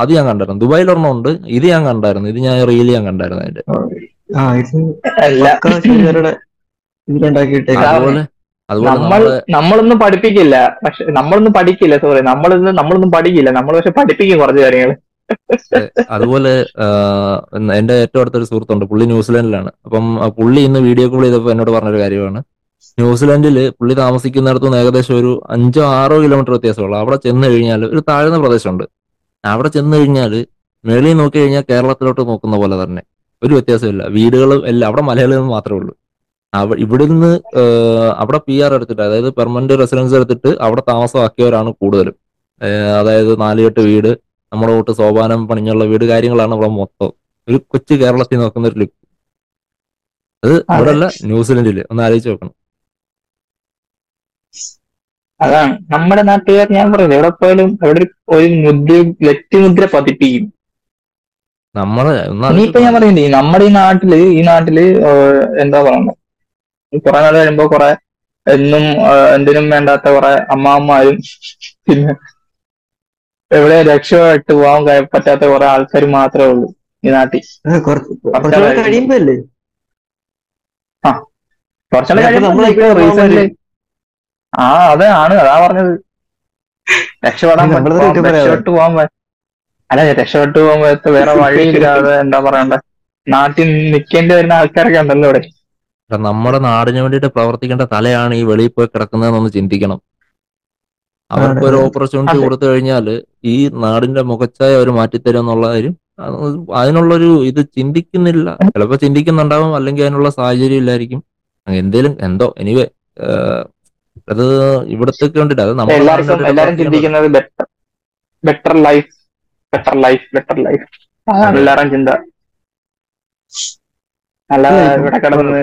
അത് ഞാൻ കണ്ടായിരുന്നു. ദുബായിൽ ഒരെണ്ണം ഉണ്ട്. ഇത് ഞാൻ കണ്ടായിരുന്നു. ഇത് ഞാൻ റീൽ ഞാൻ കണ്ടായിരുന്നു അതിന്റെ. അതുപോലെ നമ്മൾ നമ്മളൊന്നും പഠിപ്പിക്കില്ല. പക്ഷെ നമ്മളൊന്നും പഠിക്കില്ല സോറി നമ്മളിന്ന് നമ്മളൊന്നും പഠിക്കില്ല. നമ്മൾ പക്ഷെ പഠിപ്പിക്കും കുറച്ച് കാര്യങ്ങൾ അതുപോലെ എന്റെ ഏറ്റവും അടുത്തൊരു സുഹൃത്തുണ്ട്. പുള്ളി ന്യൂസിലാൻഡിലാണ്. അപ്പം പുള്ളി ഇന്ന് വീഡിയോ കോൾ ചെയ്തപ്പോൾ എന്നോട് പറഞ്ഞൊരു കാര്യമാണ്. ന്യൂസിലാൻഡിൽ പുള്ളി താമസിക്കുന്നിടത്തു നിന്ന് ഏകദേശം ഒരു അഞ്ചോ ആറോ കിലോമീറ്റർ വ്യത്യാസമുള്ളൂ. അവിടെ ചെന്ന് കഴിഞ്ഞാൽ ഒരു താഴ്ന്ന പ്രദേശമുണ്ട്. അവിടെ ചെന്ന് കഴിഞ്ഞാൽ മേളിൽ നോക്കി കഴിഞ്ഞാൽ കേരളത്തിലോട്ട് നോക്കുന്ന പോലെ തന്നെ. ഒരു വ്യത്യാസമില്ല വീടുകളും എല്ലാം അവിടെ മലയാളികൾ മാത്രമേ ഉള്ളൂ. അവ നിന്ന് അവിടെ പി ആർ എടുത്തിട്ട് അതായത് പെർമനന്റ് റെസിഡൻസ് എടുത്തിട്ട് അവിടെ താമസമാക്കിയവരാണ് കൂടുതലും. അതായത് നാലുകെട്ട് വീട് നമ്മുടെ തൊട്ട് സോപാനം പണിഞ്ഞുള്ള വീട് കാര്യങ്ങളാണ് ഇവിടെ മൊത്തം. ഒരു കൊച്ചു കേരളത്തിൽ നോക്കുന്ന ഒരു ലുക്ക് അത് ഇവിടെ അല്ല ന്യൂസിലൻഡിൽ ഒന്ന് ആലോചിച്ച് നോക്കണം. അതാണ്. നമ്മുടെ നാട്ടുകാർ ഞാൻ പറയുന്നത് എവിടെ പോയാലും അവിടെ ഒരു- മുദ്ര വ്യക്തിമുദ്ര പതിപ്പിക്കും. നമ്മൾ ഇനിയിപ്പോ ഞാൻ പറയുന്നത് നമ്മുടെ ഈ നാട്ടിൽ ഈ നാട്ടിൽ എന്താ പറയുന്നത്? കുറെ നാൾ വരുമ്പോ കുറെ എന്നും എന്തിനും വേണ്ടാത്ത കുറെ അമ്മാവന്മാരും പിന്നെ എവിടെ രക്ഷപ്പെട്ട് പോകാൻ കഴി- പറ്റാത്ത കുറെ ആൾക്കാർ മാത്രമേ ഉള്ളൂ ഈ നാട്ടിൽ. ആ, കുറച്ച് കുറച്ചുകൂടെ കഴിയുമ്പോ അല്ലേ കുറച്ചുകൂടെ നേരത്തെ കഴിയുമ്പോ നമ്മളെ ഇപ്പൊ ഇങ്ങനെ recently- പോകുന്നവര്. അതാണ് അതാ പറഞ്ഞത്. രക്ഷപ്പെടാൻ. രക്ഷപ്പെട്ടു പോകാൻ അല്ല രക്ഷപ്പെട്ടു പോകുമ്പോ വേറെ വഴിയില്ലാതെ എന്താ പറയണ്ടേ? നാട്ടിൽ നിൽക്കേണ്ടി വരുന്ന ആൾക്കാരൊക്കെ ഉണ്ടല്ലോ ഇവിടെ. നമ്മുടെ നാടിന് വേണ്ടിയിട്ട് പ്രവർത്തിക്കേണ്ട തലയാണ് ഈ വെളിയിൽ പോയി കിടക്കുന്നതെന്നൊന്ന് ചിന്തിക്കണം. അവർക്ക് ഒരു. ഓപ്പർച്യൂണിറ്റി കൊടുത്തു കഴിഞ്ഞാൽ ഈ നാടിന്റെ മുഖച്ചായ അവർ മാറ്റിത്തരും എന്നുള്ള കാര്യം അത് അതിനുള്ളൊരു ഇത് ചിന്തിക്കുന്നില്ല. ചിലപ്പോൾ ചിന്തിക്കുന്നുണ്ടാവും അല്ലെങ്കിൽ അതിനുള്ള സാഹചര്യം ഇല്ലായിരിക്കും. എന്തേലും എന്തോ എനിവേ അത് ഇവിടത്തേക്ക് വേണ്ടിട്ട് അത് നമ്മൾ എല്ലാവർക്കും ചിന്തിക്കുന്നത് better better life better life better life എല്ലാവരും ചിന്ത അല്ല അതെ. ഇവിടെ കിടന്ന്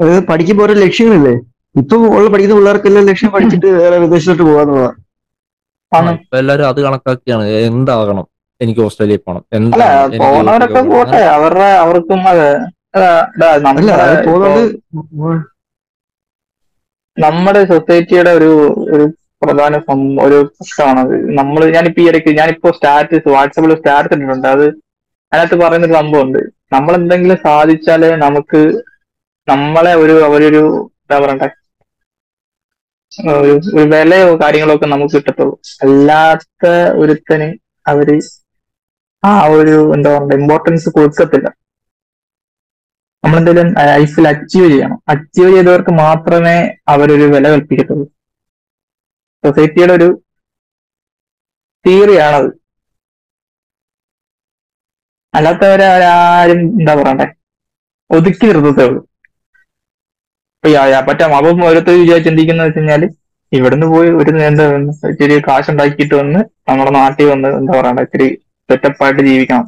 അത് പഠിക്കുമ്പോ ഓരോ ലക്ഷ്യങ്ങളില്ലേ? ഇപ്പൊ ഉള്ള പഠിക്കുന്ന പിള്ളേർക്കെല്ലാം ലക്ഷ്യം പഠിച്ചിട്ട് വേറെ വിദേശത്തോട്ട് പോകാന്നുള്ളതാണ് എല്ലാരും അത് കണക്കാക്കിയാണ്. എന്താകണം? എനിക്ക് ഓസ്ട്രേലിയയിൽ പോകണം എന്താ പോണവരൊക്കെ പോട്ടെ. അവരുടെ അവർക്കും അത് അല്ല നമ്മുടെ സൊസൈറ്റിയുടെ ഒരു ഒരു പ്രധാന ഒരു പ്രശ്നമാണ് നമ്മൾ ഞാനിപ്പോ ഈ ഇടയ്ക്ക് ഞാനിപ്പോ സ്റ്റാറ്റസ് വാട്സാപ്പിൽ സ്റ്റാറ്റസ് ഇട്ടിട്ടുണ്ട്. അത് അതിനകത്ത് പറയുന്നൊരു സംഭവം സംഭവമുണ്ട്. നമ്മൾ എന്തെങ്കിലും സാധിച്ചാലേ നമുക്ക് നമ്മളെ ഒരു അവരൊരു എന്താ പറയണ്ടേ ഒരു ഒരു വിലയോ കാര്യങ്ങളോ ഒക്കെ നമുക്ക് കിട്ടത്തുള്ളൂ. അല്ലാത്ത ഒരുത്തന് അവർ ആ ഒരു എന്താ പറയണ്ട ഇമ്പോർട്ടൻസ് കൊടുക്കത്തില്ല. നമ്മളെന്തെങ്കിലും ലൈഫിൽ അച്ചീവ് ചെയ്യണം. അച്ചീവ് ചെയ്തവർക്ക് മാത്രമേ അവരൊരു വില കൽപ്പിക്കത്തുള്ളൂ. സൊസൈറ്റിയുടെ ഒരു തിയറിയാണത് അല്ലാത്തവരെ ആരും എന്താ പറയണ്ടേ? ഒതുക്കി നിർത്തത്തേ ഉള്ളൂ. പറ്റാം അപ്പം ഓരോരുത്തർ വിചാരിച്ച് ചിന്തിക്കുന്ന വെച്ച് കഴിഞ്ഞാൽ ഇവിടുന്ന് പോയി ഒരു എന്താ ഇച്ചിരി കാശ് ഉണ്ടാക്കിയിട്ട് വന്ന് നമ്മുടെ നാട്ടിൽ വന്ന് എന്താ പറയണ്ട ഇച്ചിരി സെറ്റപ്പായിട്ട് ജീവിക്കണം.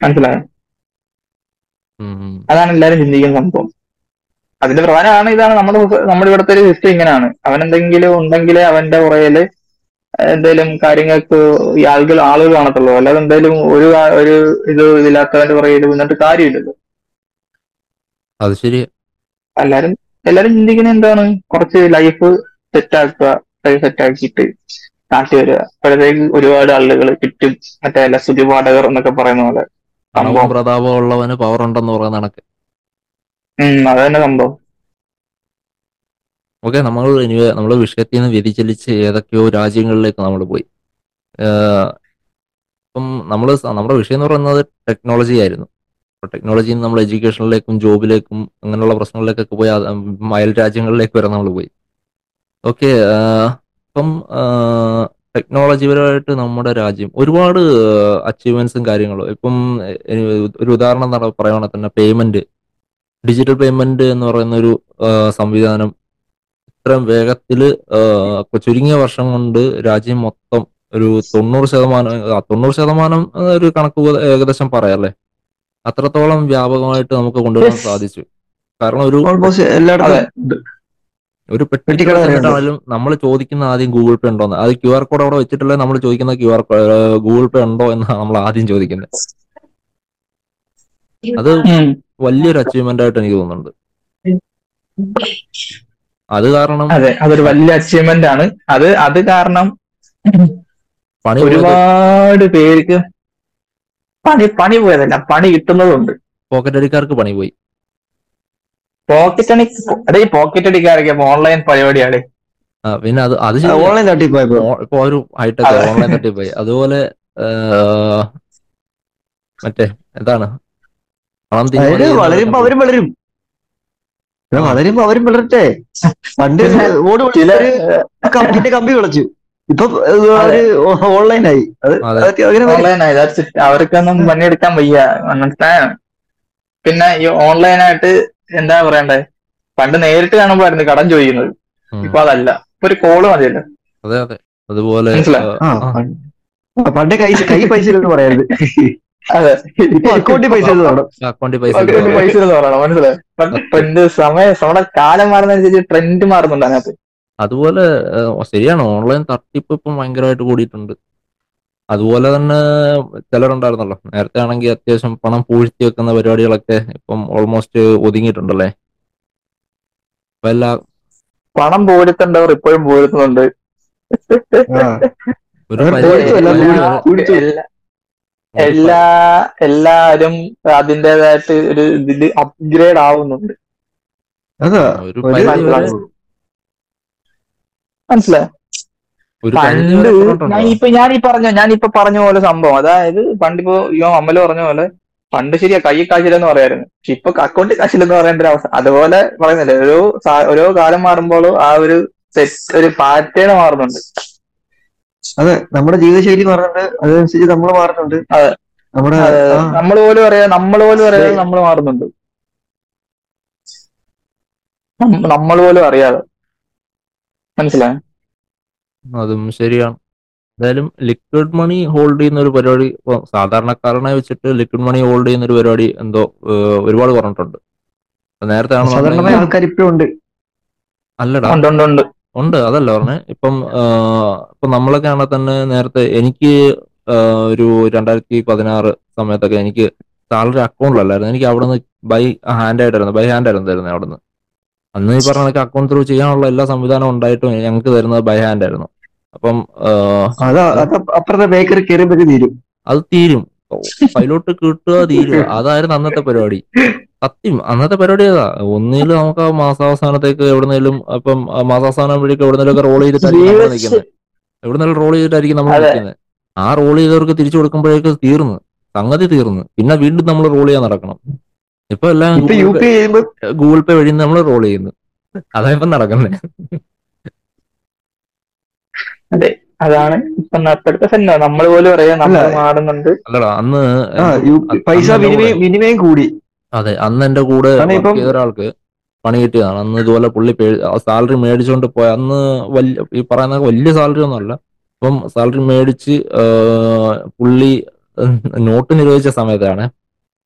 മനസ്സിലായോ. അതാണ് എല്ലാരും ചിന്തിക്കുന്ന സംഭവം. അതിന്റെ പ്രധാനമാണ് ഇതാണ് നമ്മുടെ നമ്മുടെ ഇവിടുത്തെ ഒരു സിസ്റ്റം ഇങ്ങനെയാണ്. അവൻ എന്തെങ്കിലും ഉണ്ടെങ്കിലേ അവന്റെ പുറകിൽ എന്തെങ്കിലും കാര്യങ്ങൾക്ക് ഈ ആളുകൾ ആളുകൾ കാണത്തുള്ളൂ. അല്ലാതെ എന്തെങ്കിലും ഒരു ഒരു ഇത് ഇതില്ലാത്തവന്റെ പുറകിൽ നിന്നിട്ട് കാര്യമില്ലല്ലോ. അത് ശരി. എല്ലാരും എല്ലാരും ചിന്തിക്കുന്നത് എന്താണ്? കുറച്ച് ലൈഫ് സെറ്റാക്കുക ലൈഫ് സെറ്റാക്കിയിട്ട് നാട്ടിൽ വരിക. അപ്പോഴത്തേക്ക് ഒരുപാട് ആളുകൾ ചുറ്റും മറ്റേ അല്ല സുതിപാഠകർ എന്നൊക്കെ പറയുന്ന പോലെ പ്രതാപം സംഭവം. പ്രതാപവും ഉള്ളവന് പവർ ഉണ്ടെന്ന് പറയുന്ന കണക്ക്. അത് തന്നെ സംഭവം. ഓക്കെ നമ്മൾ നമ്മുടെ വിഷയത്തിൽ നിന്ന് വ്യതിചലിച്ച് ഏതൊക്കെയോ രാജ്യങ്ങളിലേക്ക് നമ്മൾ പോയി. ഇപ്പം നമ്മൾ നമ്മുടെ വിഷയം എന്ന് പറയുന്നത് ടെക്നോളജി ആയിരുന്നു. ടെക്നോളജിയിൽ നമ്മൾ എഡ്യൂക്കേഷനിലേക്കും ജോബിലേക്കും അങ്ങനെയുള്ള പ്രശ്നങ്ങളിലേക്കൊക്കെ പോയി അയൽ രാജ്യങ്ങളിലേക്ക് വരെ നമ്മൾ പോയി. ഓക്കെ ഇപ്പം ടെക്നോളജി പരമായിട്ട് നമ്മുടെ രാജ്യം ഒരുപാട് അച്ചീവ്മെന്റ്സും കാര്യങ്ങളും. ഇപ്പം ഒരു ഉദാഹരണം പറയുകയാണെങ്കിൽ തന്നെ പേയ്മെന്റ് ഡിജിറ്റൽ പേയ്മെന്റ് എന്ന് പറയുന്ന ഒരു സംവിധാനം ഇത്രയും വേഗത്തിൽ ഏഹ്, ചുരുങ്ങിയ വർഷം കൊണ്ട് രാജ്യം മൊത്തം ഒരു തൊണ്ണൂറ് ശതമാനം തൊണ്ണൂറ് ശതമാനം ഒരു കണക്ക് ഏകദേശം പറയാല്ലേ? അത്രത്തോളം വ്യാപകമായിട്ട് നമുക്ക് കൊണ്ടുവരാൻ സാധിച്ചു. കാരണം ഒരു ഒരു പെട്ടിക്കട പെട്ടിക്കട വരെ ഉണ്ട്. ചെന്നിട്ടാണെങ്കിലും നമ്മൾ ചോദിക്കുന്ന ആദ്യം ഗൂഗിൾ പേ ഉണ്ടോന്ന്. അത് ക്യു ആർ കോഡ് അവിടെ വെച്ചിട്ടല്ലേ നമ്മൾ ചോദിക്കുന്ന ക്യു ആർ ഗൂഗിൾ പേ ഉണ്ടോ എന്നാണ് നമ്മൾ ആദ്യം ചോദിക്കുന്നത്. അത് വലിയൊരു അച്ചീവ്മെന്റ് ആയിട്ട് എനിക്ക് തോന്നുന്നുണ്ട്. അത് കാരണം അതെ അതൊരു വലിയ അച്ചീവ്മെന്റ് ആണ്. അത് അത് കാരണം പണി ഒരുപാട് പേർക്ക് പണി പണി പോയതല്ല പണി കിട്ടുന്നതുണ്ട്. പോക്കറ്റ് അടിക്കാർക്ക് പണി പോയി. പോക്കറ്റ് അടി അതെ പോക്കറ്റ് അടിക്കാരൊക്കെ ഓൺലൈൻ പരിപാടിയാണ്. ആ, പിന്നെ അത് അത് ഓൺലൈൻ തട്ടിപ്പോയപ്പോ പോയി ഇപ്പൊ ഒരു ഹൈടെക്. ഓൺലൈൻ തട്ടിപ്പോയി അതുപോലെ മറ്റേ എന്താണ്? പണം. അവരും വളരും. എടാ, വളരുമ്പോ അവരും വളരട്ടെ. പണ്ട് ഓട് ചില കമ്പിന്റെ കമ്പി വിളച്ചു ഇപ്പൊ അവർ ഓൺലൈനായി. അവർക്കൊന്നും പണിയെടുക്കാൻ വയ്യ. മനസ്സിലായോ? പിന്നെ ഈ ഓൺലൈനായിട്ട് എന്താ പറയണ്ടേ? പണ്ട് നേരിട്ട് കാണുമ്പോഴായിരുന്നു കടം ചോദിക്കുന്നത്. ഇപ്പൊ അതല്ല. ഇപ്പൊ ഒരു കോൾ മതിയല്ലോ. അതെ അതെ. അതുപോലെ പണ്ട് കൈ കൈ പൈസ പറയരുത്. അതെ. ഇപ്പൊ അക്കൗണ്ടിൽ പൈസ ഇല്ലെന്ന് വേണം അക്കൗണ്ടിൽ പൈസ പൈസ എന്ന് പറയണം മനസ്സിലായോ? ട്രെൻഡ് സമയ നമ്മുടെ കാലം മാറുന്നതനുസരിച്ച് ട്രെൻഡ് മാറുന്നുണ്ട് അതിനകത്ത്. അതുപോലെ ശരിയാണ്. ഓൺലൈൻ തട്ടിപ്പ് ഇപ്പം ഭയങ്കരമായിട്ട് കൂടിയിട്ടുണ്ട്. അതുപോലെ തന്നെ ചിലരുണ്ടായിരുന്നല്ലോ. നേരത്തെ ആണെങ്കിൽ അത്യാവശ്യം പണം പൂഴ്ത്തി വെക്കുന്ന പരിപാടികളൊക്കെ ഇപ്പം ഓൾമോസ്റ്റ് ഒതുങ്ങിയിട്ടുണ്ടല്ലേ? പണം പൂഴ്ത്തണ്ടവർ ഇപ്പോഴും പോരുത്തുന്നുണ്ട് എല്ലാ എല്ലാ എല്ലാരും അതിന്റെതായിട്ട് ഒരു ഇതിൽ അപ്ഗ്രേഡ് ആവുന്നുണ്ട്. മനസ്സിലായോ. ഒരു പണ്ട് ഞാൻ ഇപ്പൊ ഞാൻ ഈ പറഞ്ഞ ഞാൻ ഇപ്പൊ പറഞ്ഞ പോലെ സംഭവം. അതായത് പണ്ടിപ്പോ യോ അമ്മൽ പറഞ്ഞ പോലെ പണ്ട് ശരിയാ കൈ കാശിലെന്ന് പറയായിരുന്നു. പക്ഷെ ഇപ്പൊ അക്കൗണ്ട് കാശിലെന്ന് പറയേണ്ട ഒരു അവസ്ഥ? അതുപോലെ പറയുന്നില്ലേ ഓരോ ഓരോ കാലം മാറുമ്പോഴും ആ ഒരു സെറ്റ് ഒരു പാറ്റേൺ മാറുന്നുണ്ട്. അതെ നമ്മുടെ ജീവിതശൈലി മാറുന്നുണ്ട് അതനുസരിച്ച് നമ്മൾ മാറുന്നുണ്ട്. അതെ. നമ്മുടെ നമ്മൾ പോലും അറിയാം നമ്മൾ പോലും അറിയാതെ നമ്മൾ മാറുന്നുണ്ട്. നമ്മൾ പോലും അറിയാതെ. മനസ്സിലായോ? അതും ശരിയാണ്. എന്തായാലും ലിക്വിഡ് മണി ഹോൾഡ് ചെയ്യുന്ന ഒരു പരിപാടി ഇപ്പൊ സാധാരണക്കാരനെ വെച്ചിട്ട് ലിക്വിഡ് മണി ഹോൾഡ് ചെയ്യുന്ന ഒരു പരിപാടി എന്തോ ഒരുപാട് പറഞ്ഞിട്ടുണ്ട്. നേരത്തെ ആൾക്കാർ ഇപ്പോഴും ഉണ്ട്. അല്ലടാ. ഉണ്ട് അതല്ല പറഞ്ഞേ. ഇപ്പം ഇപ്പൊ നമ്മളൊക്കെ ആണെ തന്നെ നേരത്തെ എനിക്ക് ഒരു രണ്ടായിരത്തി പതിനാറ് സമയത്തൊക്കെ എനിക്ക് സാലറി അക്കൗണ്ടിലല്ലായിരുന്നു എനിക്ക് അവിടെ നിന്ന് ബൈ ഹാൻഡ് ആയിട്ടായിരുന്നു ബൈ ഹാൻഡ് ആയിരുന്നു തരുന്നത് അവിടെ നിന്ന് അന്ന് ഈ പറഞ്ഞ കണക്ക് അക്കൗണ്ട് ത്രൂ ചെയ്യാനുള്ള എല്ലാ സംവിധാനവും ഉണ്ടായിട്ടും ഞങ്ങൾക്ക് തരുന്നത് ബൈ ഹാൻഡ് ആയിരുന്നു. അപ്പം അപ്പുറത്തെ ബേക്കറി കയറിയപ്പോഴേക്ക് തീരും. അത് തീരും. പൈലോട്ട് കിട്ടുക തീരുക അതായിരുന്നു അന്നത്തെ പരിപാടി. സത്യം. അന്നത്തെ പരിപാടി ഏതാ? ഒന്നിൽ നമുക്ക് ആ മാസാവസാനത്തേക്ക് എവിടെന്നേലും അപ്പം മാസാവസാനം വഴിക്ക് എവിടെന്നേലും ഒക്കെ റോൾ ചെയ്തിട്ടായിരിക്കും നമ്മൾ നിൽക്കുന്നത് എവിടെന്നേലും റോൾ ചെയ്തിട്ടായിരിക്കും നമ്മൾ. നിൽക്കുന്നത് ആ റോൾ ചെയ്തവർക്ക് തിരിച്ചു കൊടുക്കുമ്പോഴേക്ക് തീർന്നു. സംഗതി തീർന്നു. പിന്നെ വീണ്ടും നമ്മൾ റോൾ ചെയ്യാൻ നടക്കണം. ഇപ്പൊ എല്ലാം ഗൂഗിൾ പേ വഴി നമ്മൾ റോൾ ചെയ്യുന്നു. അതാ ഇപ്പൊ നടക്കുന്നത് അതെ. അതാണ് ഇപ്പൊ നമ്മൾ പോലും അറിയാം നമ്മൾ. മാറുന്നുണ്ട്. അല്ലടാ അന്ന് പൈസ വിനിമയം കൂടി. അതെ അന്ന് എന്റെ കൂടെ ഒരാൾക്ക് പണി കിട്ടിയതാണ്. അന്ന് ഇതുപോലെ പുള്ളി സാലറി മേടിച്ചുകൊണ്ട് പോയ അന്ന് വലിയ ഈ പറയുന്ന വലിയ സാലറി ഒന്നും അല്ല. അപ്പം സാലറി മേടിച്ച് പുള്ളി നോട്ട് നിരോധിച്ച സമയത്താണ്.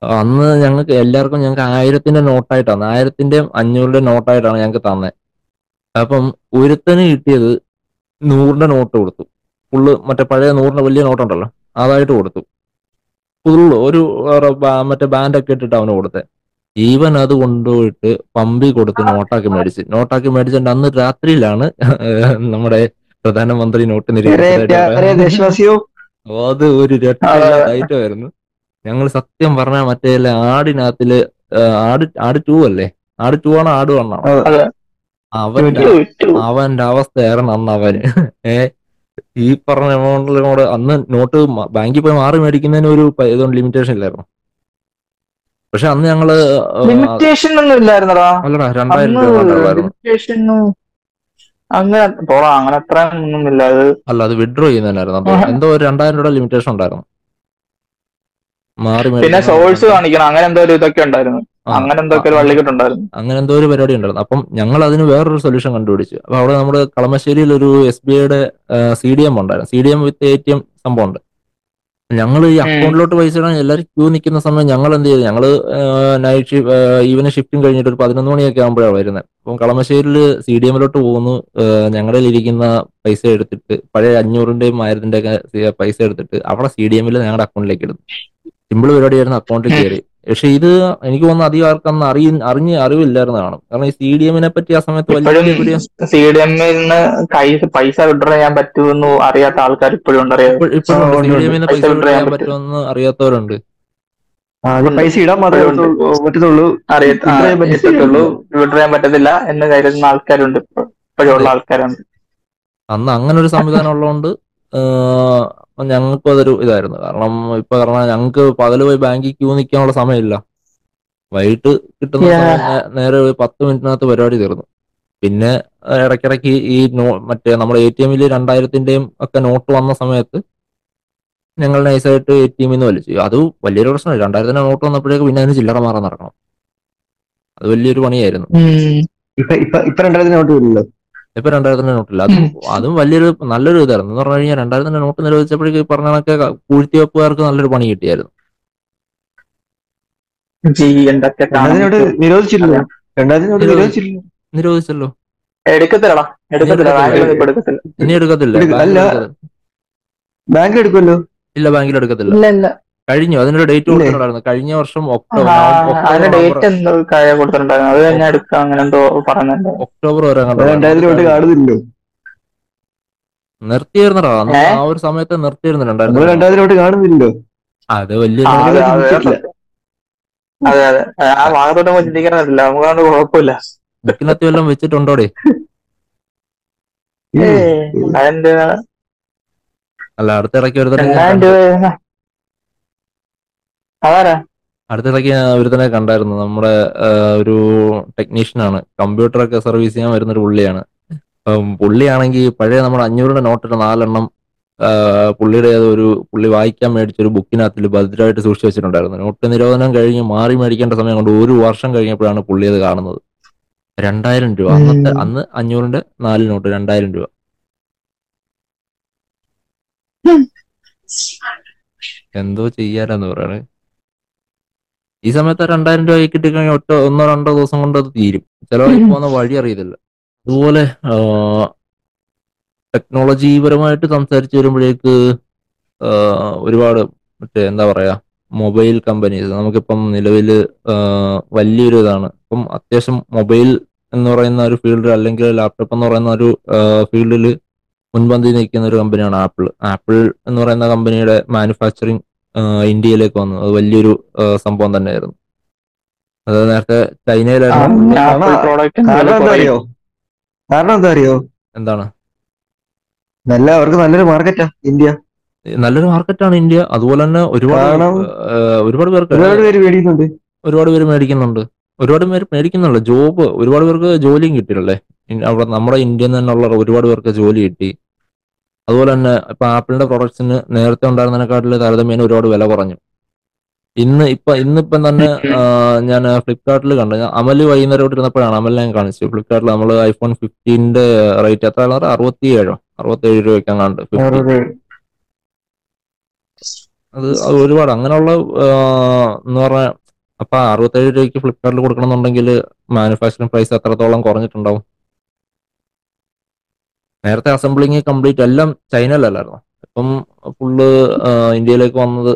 അന്ന് ഞങ്ങൾക്ക് എല്ലാവർക്കും ഞങ്ങൾക്ക് ആയിരത്തിന്റെ നോട്ടായിട്ടാണ് ആയിരത്തിന്റെ അഞ്ഞൂറിന്റെ നോട്ടായിട്ടാണ് ഞങ്ങൾക്ക് തന്നെ. അപ്പം ഒരുത്തന് കിട്ടിയത് നൂറിന്റെ നോട്ട് കൊടുത്തു. ഫുള്ള് മറ്റേ പഴയ നൂറിന്റെ വലിയ നോട്ടുണ്ടല്ലോ അതായിട്ട് കൊടുത്തു. ഫുള്ള് ഒരു മറ്റേ ബാൻഡൊക്കെ ഇട്ടിട്ട് അവന് കൊടുത്തേ. ഈവൻ അത് കൊണ്ടുപോയിട്ട് പമ്പി കൊടുത്ത് നോട്ടാക്കി മേടിച്ച്. നോട്ടാക്കി മേടിച്ചിട്ട് അന്ന് രാത്രിയിലാണ് നമ്മുടെ പ്രധാനമന്ത്രി നോട്ട് നിരീക്ഷിച്ചത് അത് ഒരു രക്ഷമായിരുന്നു ഞങ്ങൾ സത്യം പറഞ്ഞാൽ മറ്റേ ആടിനകത്തിൽ ആട് ആട് ടൂ അല്ലേ? ആട് ടൂ ആണോ ആട് വണ്ണോ. അവന്റെ. അവന്റെ അവസ്ഥയായിരുന്നു അന്ന് അവന്. ഏ ഈ പറഞ്ഞ എമൗണ്ടിനോട് അന്ന് നോട്ട് ബാങ്കിൽ പോയി മാറി മേടിക്കുന്നതിന് ഒരു ഇതുകൊണ്ട് ലിമിറ്റേഷൻ ഇല്ലായിരുന്നു. പക്ഷെ അന്ന് ഞങ്ങൾ ലിമിറ്റേഷൻ ഒന്നും ഇല്ലായിരുന്നടാ. അല്ലടാ രണ്ടായിരം രൂപ അങ്ങനെ അങ്ങനെ അത്ര ഒന്നുമില്ല. അത് അല്ല അത് വിഡ്രോ ചെയ്യുന്നതിനായിരുന്നു അപ്പൊ എന്തോ ഒരു രണ്ടായിരം രൂപ ലിമിറ്റേഷൻ ഉണ്ടായിരുന്നു. മാറി പിന്നെ സോഴ്സ് കാണിക്കണം. അങ്ങനെ എന്തോ ഇതൊക്കെ ഉണ്ടായിരുന്നു. അങ്ങനെ എന്തൊക്കെ വള്ളിക്കെട്ടുണ്ടായിരുന്നു. അങ്ങനെ എന്തോ ഒരു പരിപാടി ഉണ്ടായിരുന്നു. അപ്പം ഞങ്ങൾ അതിന് വേറൊരു സൊല്യൂഷൻ കണ്ടുപിടിച്ചു. അപ്പൊ അവിടെ നമ്മുടെ കളമശ്ശേരിയിൽ ഒരു എസ് ബി ഐയുടെ സി ഡി എം ഉണ്ടായിരുന്നു. C D M with A T M സംഭവം ഉണ്ട് ഞങ്ങൾ ഈ അക്കൗണ്ടിലോട്ട് പൈസ ഇടാൻ എല്ലാവരും ക്യൂ നിൽക്കുന്ന സമയം ഞങ്ങൾ എന്ത് ചെയ്തു? ഞങ്ങൾ നൈറ്റ് ഷിഫ്റ്റ് ഈവനിങ് ഷിഫ്റ്റും കഴിഞ്ഞിട്ട് ഒരു പതിനൊന്ന് മണിയൊക്കെ ആകുമ്പോഴാണ് വരുന്നത്. അപ്പം കളമശ്ശേരിയിൽ സി ഡി എമ്മിലോട്ട് പോകുന്നു. ഞങ്ങളിൽ ഇരിക്കുന്ന പൈസ എടുത്തിട്ട് പഴയ അഞ്ഞൂറിന്റെയും ആയിരത്തിന്റെ ഒക്കെ പൈസ എടുത്തിട്ട് അവിടെ സി ഡി എമ്മിൽ ഞങ്ങളുടെ അക്കൗണ്ടിലേക്ക് ഇടുന്നു. സിമ്പിൾ പരിപാടിയായിരുന്നു അക്കൗണ്ടിൽ കയറി. പക്ഷെ ഇത് എനിക്ക് തോന്നുന്നു അധികം ആർക്കും അന്ന് അറിയ അറിഞ്ഞ് അറിവില്ലായിരുന്നു കാണും കാരണം ഈ സി ഡി എമ്മിനെ പറ്റി ആ സമയത്ത് വലിയ സി ഡി എമ്മിൽ നിന്ന് പൈസ വിഡ്രോ ചെയ്യാൻ പറ്റുമെന്ന് അറിയാത്ത ആൾക്കാർ ഇപ്പോഴും ഉണ്ട് അറിയാം ഇപ്പോഴും സി ഉണ്ട്, ഡി എമ്മിനെ പൈസ വിഡ്രോ ചെയ്യാൻ പറ്റുമെന്ന് അറിയാത്തവരുണ്ട്. പൈസ ഇടാൻ മാത്രമേ ഉണ്ട്. പറ്റത്തുള്ളൂ- വിഡ്രോ ചെയ്യാൻ പറ്റത്തില്ല എന്ന് കരുതുന്ന ആൾക്കാരുണ്ട്. ഇപ്പോഴുള്ള ആൾക്കാരുണ്ട്. അന്ന് അങ്ങനെ ഒരു സംവിധാനം ഉള്ളതുകൊണ്ട് ഞങ്ങൾക്കും അതൊരു ഇതായിരുന്നു. കാരണം ഇപ്പൊ കാരണം ഞങ്ങൾക്ക് പകൽ പോയി ബാങ്കിൽ ക്യൂ നിൽക്കാനുള്ള സമയമില്ല. വൈകിട്ട് കിട്ടുന്ന നേരെ ഒരു പത്ത് മിനിറ്റിനകത്ത് പരിപാടി തീർന്നു. പിന്നെ ഇടയ്ക്കിടയ്ക്ക് ഈ നോ മറ്റേ നമ്മുടെ എ ടി എമ്മിൽ രണ്ടായിരത്തിന്റെയും ഒക്കെ നോട്ട് വന്ന സമയത്ത് ഞങ്ങൾ നൈസായിട്ട് എ ടി എമ്മിൽ നിന്ന് വലിച്ചു. അത് വലിയൊരു പ്രശ്നമാണ് രണ്ടായിരത്തിന്റെ നോട്ട് വന്നപ്പോഴേക്കും പിന്നെ അതിന് ചില്ലറ മാറാൻ നടക്കണം. അത് വലിയൊരു പണിയായിരുന്നു. ഇപ്പൊ ഇപ്പൊ ഇപ്പൊ രണ്ടായിരത്തിന് നോട്ട് ഇപ്പൊ രണ്ടായിരത്തിന്റെ നോട്ടില്ല. അതും അതും വലിയൊരു നല്ലൊരു ഇതായിരുന്നു. എന്ന് പറഞ്ഞു കഴിഞ്ഞാൽ രണ്ടായിരത്തിന്റെ നോട്ട് നിരോധിച്ചപ്പോഴേക്ക് ഈ പറഞ്ഞ കണക്കെ പൂഴ്ത്തിവെപ്പുകാർക്ക് നല്ലൊരു പണി കിട്ടിയായിരുന്നു. നിരോധിച്ചല്ലോ. എടുക്കത്തില്ലടാ. എടുക്കത്തില്ല. ഇനി എടുക്കത്തില്ല. ബാങ്കിൽ എടുക്കത്തില്ല. എടുക്കുമല്ലോ? ഇല്ല ബാങ്കിൽ എടുക്കത്തില്ല. ഇല്ല ഇല്ല. കഴിഞ്ഞു. അതിനൊരു ഡേറ്റ്? കൊടുത്തിട്ടുണ്ടായിരുന്നു. കഴിഞ്ഞ വർഷം ഒക്ടോബർ ഒക്ടോബർ വരെ നിർത്തിയിരുന്നടാ? ആ ഒരു സമയത്ത് നിർത്തിയിരുന്നിട്ടുണ്ടായിരുന്നു. അത് വലിയ അത് ആ ഭാഗത്തോട്ട് നമുക്ക് ചിന്തിക്കണമെന്നില്ല കുഴപ്പമില്ല. വല്ലതും വെച്ചിട്ടുണ്ടോടെ? അല്ല അടുത്തിടയ്ക്ക് ഒരുത്തനെ ഞാൻ രണ്ടായിരം കണ്ടു. രൂപ അതാരാ അടുത്തിടയ്ക്ക് ഞാൻ തന്നെ കണ്ടായിരുന്നു. നമ്മുടെ ഒരു ടെക്നീഷ്യനാണ്. കമ്പ്യൂട്ടറൊക്കെ സർവീസ് ചെയ്യാൻ വരുന്ന ഒരു പുള്ളിയാണ് പുള്ളിയാണെങ്കിൽ പഴയ നമ്മുടെ അഞ്ഞൂറിന്റെ നോട്ടിന്റെ നാലെണ്ണം പുള്ളിയുടെ ഒരു പുള്ളി വായിക്കാൻ മേടിച്ച ഒരു ബുക്കിനകത്തിൽ ഭദ്രമായിട്ട് സൂക്ഷിച്ചു വെച്ചിട്ടുണ്ടായിരുന്നു. നോട്ട് നിരോധനം കഴിഞ്ഞ് മാറി മേടിക്കേണ്ട സമയം കൊണ്ട് ഒരു വർഷം കഴിഞ്ഞപ്പോഴാണ് പുള്ളി അത് കാണുന്നത്. രണ്ടായിരം രൂപ. അന്നത്തെ. അന്ന് അഞ്ഞൂറിന്റെ നാല് നോട്ട് രണ്ടായിരം രൂപ. എന്തോ ചെയ്യാനെന്ന് പറയണേ. ഈ സമയത്ത് രണ്ടായിരം രൂപ കിട്ടിക്കഴിഞ്ഞാൽ ഒറ്റ ഒന്നോ രണ്ടോ ദിവസം കൊണ്ട് അത് തീരും. ചിലവായി പോകുന്ന വഴി അറിയത്തില്ല. അതുപോലെ ടെക്നോളജി പരമായിട്ട് സംസാരിച്ചു വരുമ്പോഴേക്ക് ഒരുപാട് മറ്റേ എന്താ പറയാ മൊബൈൽ കമ്പനീസ് നമുക്കിപ്പം നിലവിൽ വലിയൊരു ഇതാണ് ഇപ്പം അത്യാവശ്യം മൊബൈൽ എന്ന് പറയുന്ന ഒരു ഫീൽഡ് അല്ലെങ്കിൽ ലാപ്ടോപ്പ് എന്ന് പറയുന്ന ഒരു ഫീൽഡിൽ മുൻപന്തി നിൽക്കുന്ന ഒരു കമ്പനിയാണ് ആപ്പിൾ ആപ്പിൾ എന്ന് പറയുന്ന കമ്പനിയുടെ മാനുഫാക്ചറിങ് ഇന്ത്യയിലേക്ക് വന്നു. അത് വലിയൊരു സംഭവം തന്നെയായിരുന്നു. അത് നേരത്തെ ചൈനയിലായിരുന്നു. പ്രോഡക്റ്റ് കാരണം എന്താ അറിയോ കാരണം എന്താ അറിയോ എന്താണ്? നല്ല അവർക്ക് നല്ലൊരു മാർക്കറ്റാ ഇന്ത്യ. നല്ലൊരു മാർക്കറ്റാണ് ഇന്ത്യ. അതുപോലെ തന്നെ ഒരുപാട് ഒരുപാട് പേർക്ക് ഒരുപാട് പേര് മേടിക്കുന്നുണ്ട്. ഒരുപാട് പേര് മേടിക്കുന്നുണ്ട്. ഒരുപാട് പേര് മേടിക്കുന്നുണ്ട്. ജോബ് ഒരുപാട് പേർക്ക് ജോലിയും കിട്ടിയില്ലേ അവിടെ നമ്മുടെ ഇന്ത്യയിൽ നിന്നുള്ള ഒരുപാട് പേർക്ക് ജോലി കിട്ടി. അതുപോലെ തന്നെ ഇപ്പൊ ആപ്പിളിന്റെ പ്രൊഡക്ട്സിന് നേരത്തെ ഉണ്ടായിരുന്നതിനെക്കാട്ടിൽ താരതമ്യേന ഒരുപാട് വില കുറഞ്ഞു. ഇന്ന് ഇപ്പൊ ഇന്നിപ്പം തന്നെ ഞാൻ ഫ്ലിപ്കാർട്ടിൽ കണ്ടു ഞാൻ അമൽ വൈകുന്നേരം ഇരുന്നപ്പോഴാണ് അമലിനെ ഞാൻ കാണിച്ചു ഫ്ലിപ്കാർട്ടിൽ നമ്മൾ ഐഫോൺ ഫിഫ്റ്റീന്റെ റേറ്റ് എത്ര അറുപത്തി ഏഴോ അറുപത്തി ഏഴ് രൂപയ്ക്ക് ഫിഫ്റ്റി അത് അത് ഒരുപാട്. അങ്ങനെയുള്ള എന്ന് പറഞ്ഞ അപ്പൊ അറുപത്തേഴ് രൂപയ്ക്ക് ഫ്ലിപ്കാർട്ടിൽ കൊടുക്കണമെന്നുണ്ടെങ്കിൽ മാനുഫാക്ചറിംഗ് പ്രൈസ് എത്രത്തോളം കുറഞ്ഞിട്ടുണ്ടാവും? നേരത്തെ അസംബ്ലിങ് കംപ്ലീറ്റ് എല്ലാം ചൈനയിലല്ലായിരുന്നു? ഇപ്പം ഫുള്ള് ഇന്ത്യയിലേക്ക് വന്നത്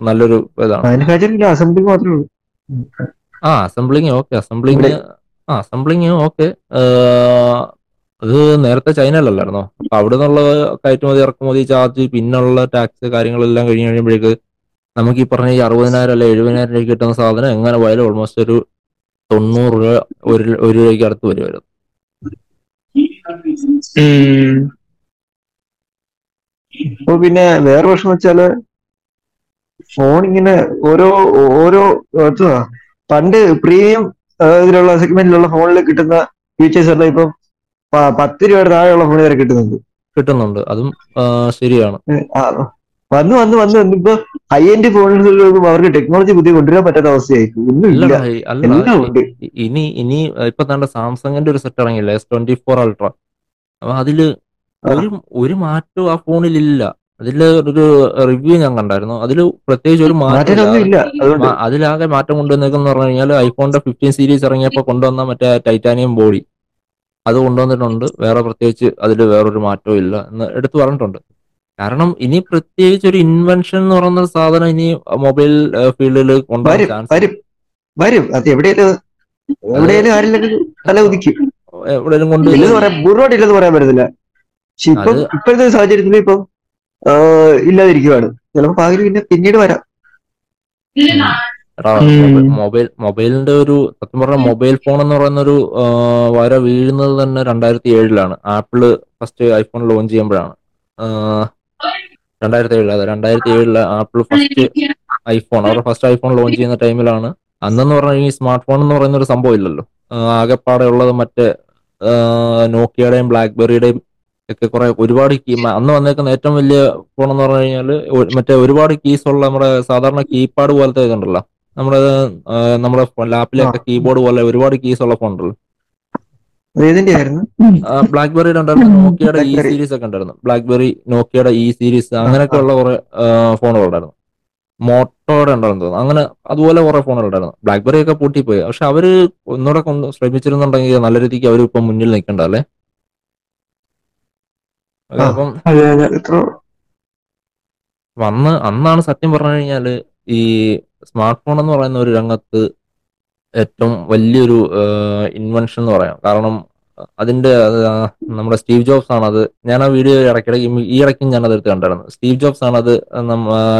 നല്ലൊരു ഇതാണ്. അസംബ്ലിങ് അസംബ്ലി മാത്രമേ ഉള്ളൂ. ആ അസംബ്ലിങ് ഓക്കെ അസംബ്ലിങ് ആ അസംബ്ലിങ് ഓക്കെ അത് നേരത്തെ ചൈനയിലല്ലായിരുന്നോ? അപ്പൊ അവിടെ നിന്നുള്ള കയറ്റുമതി ഇറക്കുമതി ചാർജ് പിന്നുള്ള ടാക്സ് കാര്യങ്ങളെല്ലാം കഴിഞ്ഞ് കഴിയുമ്പോഴേക്ക് നമുക്ക് ഈ പറഞ്ഞ ഈ അറുപതിനായിരം അല്ലെ എഴുപതിനായിരം രൂപയ്ക്ക് കിട്ടുന്ന സാധനം എങ്ങനെ പോയാലും ഓൾമോസ്റ്റ് ഒരു തൊണ്ണൂറ് രൂപ ഒരു ഒരു രൂപയ്ക്ക് അടുത്ത് വരുമായിരുന്നു. അപ്പൊ പിന്നെ വേറെ പ്രശ്നം വെച്ചാൽ ഫോൺ ഇങ്ങനെ ഓരോ ഓരോ പണ്ട് പ്രീമിയം ഇതിലുള്ള സെഗ്മെന്റിലുള്ള ഫോണിൽ കിട്ടുന്ന ഫീച്ചേഴ്സ് എല്ലാം ഇപ്പം പത്ത് രൂപയുടെ താഴെയുള്ള ഫോണിൽ വരെ കിട്ടുന്നുണ്ട്. കിട്ടുന്നുണ്ട്. അതും ശരിയാണ്. വന്ന് വന്ന് വന്ന് വന്ന് ഇപ്പൊ ഹൈ എൻഡ് ഫോണിലൊന്നും അവർക്ക് ടെക്നോളജി പുതിയ കൊണ്ടുവരാൻ പറ്റാത്ത അവസ്ഥയായിരിക്കും. ഇനി ഇനി ഇപ്പൊ തന്നെ സാംസങ്ങിന്റെ ഒരു സെറ്റ് ഇറങ്ങിയില്ല? എസ് ട്വന്റി ഫോർ അൾട്ര അപ്പൊ അതിൽ ഒരു ഒരു മാറ്റവും ആ ഫോണിലില്ല. അതിൽ ഒരു റിവ്യൂ ഞാൻ കണ്ടായിരുന്നു. അതിൽ പ്രത്യേകിച്ച് ഒരു മാറ്റം അതിലാകെ മാറ്റം കൊണ്ടുവന്നേക്കെന്ന് പറഞ്ഞു കഴിഞ്ഞാൽ ഐഫോണിന്റെ ഫിഫ്റ്റീൻ സീരീസ് ഇറങ്ങിയപ്പോൾ കൊണ്ടുവന്ന മറ്റേ ടൈറ്റാനിയം ബോഡി അത് കൊണ്ടുവന്നിട്ടുണ്ട്. വേറെ പ്രത്യേകിച്ച് അതിൽ വേറൊരു മാറ്റവും ഇല്ല എന്ന് എടുത്തു പറഞ്ഞിട്ടുണ്ട്. കാരണം ഇനി പ്രത്യേകിച്ച് ഒരു ഇൻവെൻഷൻ എന്ന് പറയുന്ന സാധനം ഇനി മൊബൈൽ ഫീൽഡിൽ കൊണ്ടുവരാൻ വരും ചാൻസ് വരും അത് എവിടെയെങ്കിലും തല ഉദിക്കും എവിടെയെങ്കിലും കൊണ്ട് ഇല്ലെന്ന് പറയാൻ പൂർണമായിട്ട് ഇല്ലെന്ന് പറയാൻ പറ്റത്തില്ല. പക്ഷെ ഇപ്പം ഇപ്പോഴത്തെ സാഹചര്യത്തിൽ ഇപ്പം ഇല്ലാതിരിക്കുവാണ്. ചിലപ്പോ പകൽ പിന്നെ പിന്നീട് വരാം. മൊബൈൽ- മൊബൈലിന്റെ ഒരു സത്യം പറഞ്ഞ മൊബൈൽ ഫോൺ എന്ന് പറയുന്ന ഒരു വര വീഴുന്നത് തന്നെ രണ്ടായിരത്തി ഏഴിലാണ് ആപ്പിൾ ഫസ്റ്റ് ഐഫോൺ ലോഞ്ച് ചെയ്യുമ്പോഴാണ്. രണ്ടായിരത്തി ഏഴിൽ അതെ രണ്ടായിരത്തി ഏഴിൽ ആപ്പിൾ ഫസ്റ്റ് ഐഫോൺ അവരുടെ ഫസ്റ്റ് ഐഫോൺ ലോഞ്ച് ചെയ്യുന്ന ടൈമിലാണ്. അന്നെന്ന് പറഞ്ഞാൽ ഈ സ്മാർട്ട് ഫോൺ എന്ന് പറയുന്ന ഒരു സംഭവം ഇല്ലല്ലോ. ആകെപ്പാടെ ഉള്ളത് മറ്റേ നോക്കിയയുടെയും ബ്ലാക്ക്ബെറിയുടെയും ഒക്കെ കുറെ ഒരുപാട് കീ അന്ന് വന്നേക്കുന്ന ഏറ്റവും വലിയ ഫോൺ എന്ന് പറഞ്ഞു കഴിഞ്ഞാൽ മറ്റേ ഒരുപാട് കീസ് ഉള്ള നമ്മുടെ സാധാരണ കീപാഡ് പോലത്തെ ഉണ്ടല്ലോ. നമ്മുടെ നമ്മുടെ ലാപ്പിലൊക്കെ കീബോർഡ് പോലെ ഒരുപാട് കീസ് ഉള്ള ഫോൺ ഉണ്ടല്ലോ. ബ്ലാക്ക്ബെറിയുടെ ഉണ്ടായിരുന്നു നോക്കിയയുടെ ഇ സീരീസ് ഒക്കെ ഉണ്ടായിരുന്നു. ബ്ലാക്ക്ബെറി നോക്കിയയുടെ ഇ സീരീസ് അങ്ങനെയൊക്കെ ഉള്ള കുറെ ഫോണുകൾ ഉണ്ടായിരുന്നു മോട്ടോയുടെ ഉണ്ടായിരുന്നു അങ്ങനെ അതുപോലെ കുറെ ഫോണുകൾ ഉണ്ടായിരുന്നു ബ്ലാക്ക്ബെറി ഒക്കെ പൂട്ടിപ്പോയി. പക്ഷെ അവർ ഒന്നുകൂടെ കൊണ്ട് ശ്രമിച്ചിരുന്നുണ്ടെങ്കിൽ നല്ല രീതിക്ക് അവർ ഇപ്പം മുന്നിൽ നിൽക്കണ്ടല്ലേ? ആ. അപ്പം അന്ന് അന്നാണ് സത്യം പറഞ്ഞു കഴിഞ്ഞാൽ ഈ സ്മാർട്ട് ഫോൺ എന്ന് പറയുന്ന ഒരു രംഗത്ത് ഏറ്റവും വലിയൊരു ഇൻവെൻഷൻ എന്ന് പറയാം. കാരണം അതിന്റെ നമ്മുടെ സ്റ്റീവ് ജോബ്സ് ആണ് അത്. ഞാൻ ആ വീഡിയോ ഇടയ്ക്കിടയ്ക്ക് ഈ ഇടയ്ക്കും ഞാൻ അത് എടുത്ത് കണ്ടായിരുന്നു. സ്റ്റീവ് ജോബ്സ് ആണ് അത്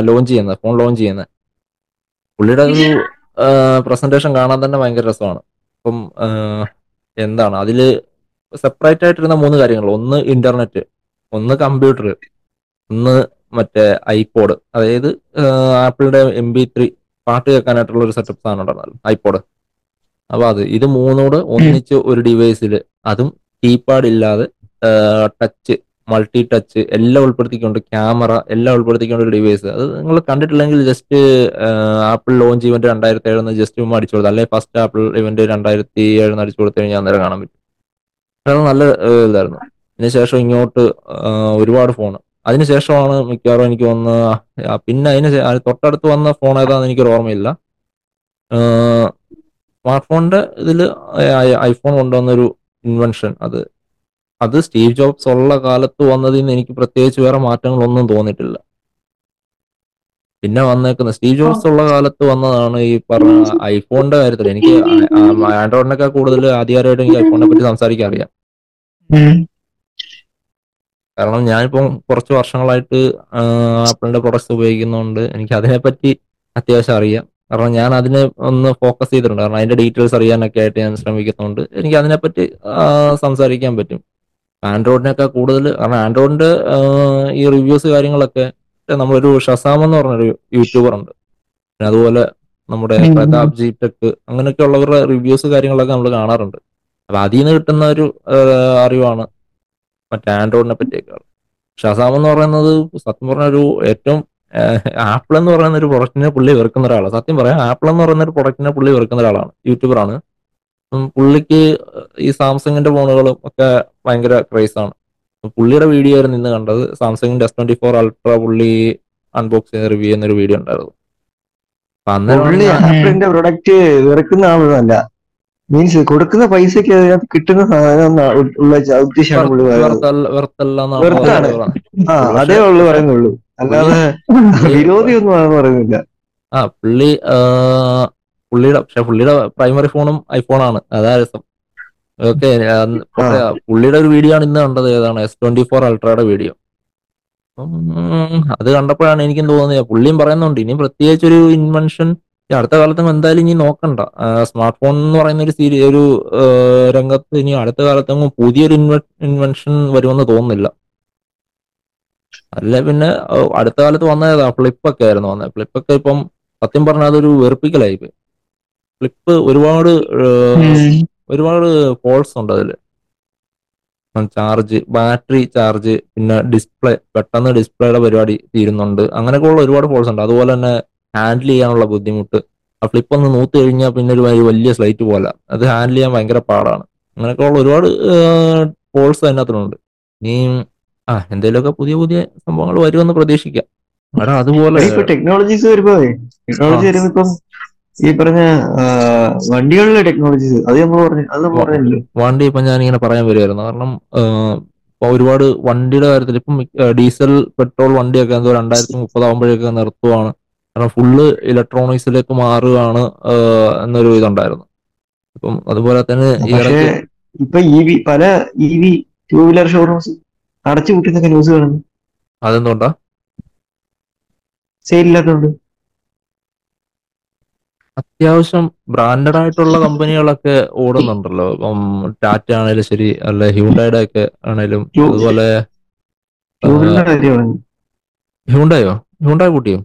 ലോഞ്ച് ചെയ്യുന്നത് ഫോൺ ലോഞ്ച് ചെയ്യുന്നത്. പുള്ളിയുടെ ഒരു പ്രസന്റേഷൻ കാണാൻ തന്നെ ഭയങ്കര രസമാണ്. അപ്പം എന്താണ് അതിൽ സെപ്പറേറ്റ് ആയിട്ടിരുന്ന മൂന്ന് കാര്യങ്ങൾ. ഒന്ന് ഇന്റർനെറ്റ് ഒന്ന് കമ്പ്യൂട്ടർ ഒന്ന് മറ്റേ ഐപോഡ് അതായത് ആപ്പിളിന്റെ എം ബി ത്രീ പാട്ട് കേൾക്കാനായിട്ടുള്ള ഒരു സെറ്റപ്പ് സാധനം ഉണ്ടായിരുന്നല്ലോ ഐപോഡ് അപ്പൊ അത് ഇത് മൂന്നോട് ഒന്നിച്ച് ഒരു ഡിവൈസിൽ അതും കീപാഡ് ഇല്ലാതെ ടച്ച് മൾട്ടി ടച്ച് എല്ലാം ഉൾപ്പെടുത്തിക്കൊണ്ട് ക്യാമറ എല്ലാം ഉൾപ്പെടുത്തിക്കൊണ്ട് ഒരു ഡിവൈസ് അത് നിങ്ങൾ കണ്ടിട്ടില്ലെങ്കിൽ ജസ്റ്റ് ആപ്പിൾ ലോഞ്ച് ഇവന്റ് രണ്ടായിരത്തി ഏഴെന്ന് ജസ്റ്റ് ചുമ്മാ അടിച്ചു കൊടുത്തു. അല്ലെങ്കിൽ ഫസ്റ്റ് ആപ്പിൾ ഇവന്റ് രണ്ടായിരത്തി ഏഴെന്ന് അടിച്ചു കൊടുത്തു കഴിഞ്ഞാൽ അന്നേരം കാണാൻ പറ്റും. അത് നല്ല ഇതായിരുന്നു. അതിനുശേഷം ഇങ്ങോട്ട് ഒരുപാട് ഫോൺ അതിനുശേഷമാണ് മിക്കവാറും എനിക്ക് വന്ന പിന്നെ അതിന് തൊട്ടടുത്ത് വന്ന ഫോൺ ഏതാണെന്ന് എനിക്കൊരു ഓർമ്മയില്ല. സ്മാർട്ട് ഫോണിന്റെ ഇതിൽ ഐഫോൺ കൊണ്ടുവന്നൊരു ഇൻവെൻഷൻ അത് അത് സ്റ്റീവ് ജോബ്സ് ഉള്ള കാലത്ത് വന്നതിൽ നിന്ന് എനിക്ക് പ്രത്യേകിച്ച് വേറെ മാറ്റങ്ങളൊന്നും തോന്നിയിട്ടില്ല. പിന്നെ വന്നേക്കുന്ന സ്റ്റീവ് ജോബ്സ് ഉള്ള കാലത്ത് വന്നതാണ് ഈ പറഞ്ഞ ഐഫോണിന്റെ കാര്യത്തിൽ എനിക്ക് ആൻഡ്രോയിഡിനൊക്കെ കൂടുതൽ ആദ്യമായിട്ട് എനിക്ക് ഐഫോണിനെ പറ്റി സംസാരിക്കാൻ അറിയാം. കാരണം ഞാനിപ്പം കുറച്ച് വർഷങ്ങളായിട്ട് ആപ്പിളിന്റെ പ്രൊഡക്ട്സ് ഉപയോഗിക്കുന്നതുകൊണ്ട് എനിക്ക് അതിനെപ്പറ്റി അത്യാവശ്യം അറിയാം. കാരണം ഞാൻ അതിനെ ഒന്ന് ഫോക്കസ് ചെയ്തിട്ടുണ്ട്. കാരണം അതിന്റെ ഡീറ്റെയിൽസ് അറിയാനൊക്കെ ആയിട്ട് ഞാൻ ശ്രമിക്കുന്നുണ്ട്. എനിക്ക് അതിനെപ്പറ്റി സംസാരിക്കാൻ പറ്റും. ആൻഡ്രോയിഡിനൊക്കെ കൂടുതൽ കാരണം ആൻഡ്രോയിഡിന്റെ ഈ റിവ്യൂസ് കാര്യങ്ങളൊക്കെ നമ്മളൊരു ഷസാം എന്ന് പറഞ്ഞൊരു യൂട്യൂബർ ഉണ്ട്. പിന്നെ അതുപോലെ നമ്മുടെ പ്രതാപ് ജി ടെക് അങ്ങനെയൊക്കെ ഉള്ളവരുടെ റിവ്യൂസ് കാര്യങ്ങളൊക്കെ നമ്മൾ കാണാറുണ്ട്. അപ്പൊ അതിൽ നിന്ന് കിട്ടുന്ന ഒരു അറിവാണ് മറ്റേ ആൻഡ്രോയിഡിനെ പറ്റിയൊക്കെ ഷസാം എന്ന് പറയുന്നത് സത്യം പറഞ്ഞ ഒരു ഏറ്റവും ആപ്പിൾ എന്ന് പറയുന്ന ഒരു പ്രൊഡക്റ്റിനെ പുള്ളി വെറുക്കുന്ന ഒരാളാണ്. സത്യം പറയാം ആപ്പിൾ എന്ന് പറയുന്ന ഒരു പ്രൊഡക്റ്റിനെ പുള്ളി വെറുക്കുന്ന ഒരാളാണ്. യൂട്യൂബറാണ്. ആണ് പുള്ളിക്ക് ഈ സാംസങ്ങിന്റെ ഫോണുകളും ഒക്കെ ഭയങ്കര ക്രൈസ് ആണ്. പുള്ളിയുടെ വീഡിയോ ആയിരുന്നു ഇന്ന് കണ്ടത്. സാംസങ്ങിന്റെ എസ് ട്വന്റി ഫോർ അൾട്ര പുള്ളി അൺബോക്സ് ചെയ്ത് റിവ്യൂ ചെയ്യുന്ന ഒരു വീഡിയോ ഉണ്ടായിരുന്നു. ആപ്പിളിന്റെ പ്രൊഡക്റ്റ് വെറുക്കുന്ന ആളൊന്നുമല്ല. മീൻസ് കൊടുക്കുന്ന പൈസക്ക് അതിനകത്ത് കിട്ടുന്ന സാധനം ഉള്ള ഉദ്ദേശമാണ് അതേ ഉള്ളു പറയുന്നുള്ളൂ. അല്ലാതെ വിരോധിയൊന്നും ആണെന്ന് പറയുന്നില്ല. ആ പുള്ളി പുള്ളിയുടെ പക്ഷെ പുള്ളിയുടെ പ്രൈമറി ഫോണും ഐഫോണാണ് അതാ രസം. ഓക്കെ പുള്ളിയുടെ ഒരു വീഡിയോ ആണ് ഇന്ന് കണ്ടത്. ഏതാണ്? എസ് ട്വന്റി ഫോർ അൾട്രയുടെ വീഡിയോ അത് കണ്ടപ്പോഴാണ് എനിക്കും തോന്നുന്നത്. പുള്ളിയും പറയുന്നുണ്ട്. ഇനി പ്രത്യേകിച്ച് ഒരു ഇൻവെൻഷൻ അടുത്ത കാലത്തും എന്തായാലും ഇനി നോക്കണ്ട. സ്മാർട്ട് ഫോൺ എന്ന് പറയുന്ന ഒരു സീരി ഒരു രംഗത്ത് ഇനി അടുത്ത കാലത്തെങ്ങും പുതിയൊരു ഇൻവെ ഇൻവെൻഷൻ വരുമെന്ന് തോന്നുന്നില്ല. അല്ല? പിന്നെ അടുത്ത കാലത്ത് വന്നതാ ഫ്ലിപ്പൊക്കെ ആയിരുന്നു വന്നത് ഫ്ലിപ്പൊക്കെ ഇപ്പം സത്യം പറഞ്ഞാൽ അതൊരു വെറുപ്പിക്കലായി ഫ്ലിപ്പ് ഒരുപാട് ഒരുപാട് ഫോൾസ് ഉണ്ട് അതിൽ ചാർജ് ബാറ്ററി ചാർജ് പിന്നെ ഡിസ്പ്ലേ പെട്ടെന്ന് ഡിസ്പ്ലേയുടെ പരിപാടി തീരുന്നുണ്ട്. അങ്ങനെയൊക്കെ ഉള്ള ഒരുപാട് ഫോൾസ് ഉണ്ട്. അതുപോലെ തന്നെ ഹാൻഡിൽ ചെയ്യാനുള്ള ബുദ്ധിമുട്ട്. ആ ഫ്ലിപ്പ് ഒന്ന് നൂത്ത് കഴിഞ്ഞാൽ പിന്നെ ഒരു വലിയ- സ്ലൈറ്റ് പോലെ അത് ഹാൻഡിൽ ചെയ്യാൻ ഭയങ്കര പാടാണ്. അങ്ങനെയൊക്കെ ഉള്ള ഒരുപാട് ഫോൾസ് അതിനകത്തുണ്ട്. ഇനി ആ എന്തെങ്കിലുമൊക്കെ പുതിയ പുതിയ സംഭവങ്ങൾ വരുമെന്ന് പ്രതീക്ഷിക്കാം. എടാ അതുപോലെ ഇപ്പൊ ടെക്നോളജീസ് വരുമ്പോ ടെക്നോളജി. വരുമ്പോ ഇപ്പം ഈ പറഞ്ഞ വണ്ടികളിലെ ടെക്നോളജീസ് അത് നമ്മൾ പറഞ്ഞു അത് നമ്മൾ വണ്ടി വണ്ടി ഞാൻ ഇങ്ങനെ പറയാൻ വരുമായിരുന്നു കാരണം ഒരുപാട് വണ്ടിയുടെ കാര്യത്തിൽ ഇപ്പം ഡീസൽ പെട്രോൾ വണ്ടിയൊക്കെ എന്തോ രണ്ടായിരത്തി മുപ്പതാകുമ്പോഴേക്ക് നിർത്തുവാണ്. കാരണം ഫുള്ള് ഇലക്ട്രോണിക്സിലേക്ക് മാറുകയാണ് എന്നൊരു ഇതുണ്ടായിരുന്നു. അപ്പം അതുപോലെ തന്നെ ഇപ്പൊ ഇ വി പല E V two wheeler showrooms അടച്ചു കൂട്ടിന്നൊക്കെ ന്യൂസ് കാണുന്നു. അതെന്തുകൊണ്ടാ? സെയിൽ ഇല്ലാത്തതുകൊണ്ട് അത്യാവശ്യം ബ്രാൻഡഡ് ആയിട്ടുള്ള കമ്പനികളൊക്കെ ഓടുന്നുണ്ടല്ലോ. ഇപ്പം ടാറ്റ ആണേലും ശരി അല്ല ഹ്യൂണ്ടായുടെ ഒക്കെ ആണേലും അതുപോലെ ഹ്യൂണ്ടായോ Hyundai കൂട്ടിയോ?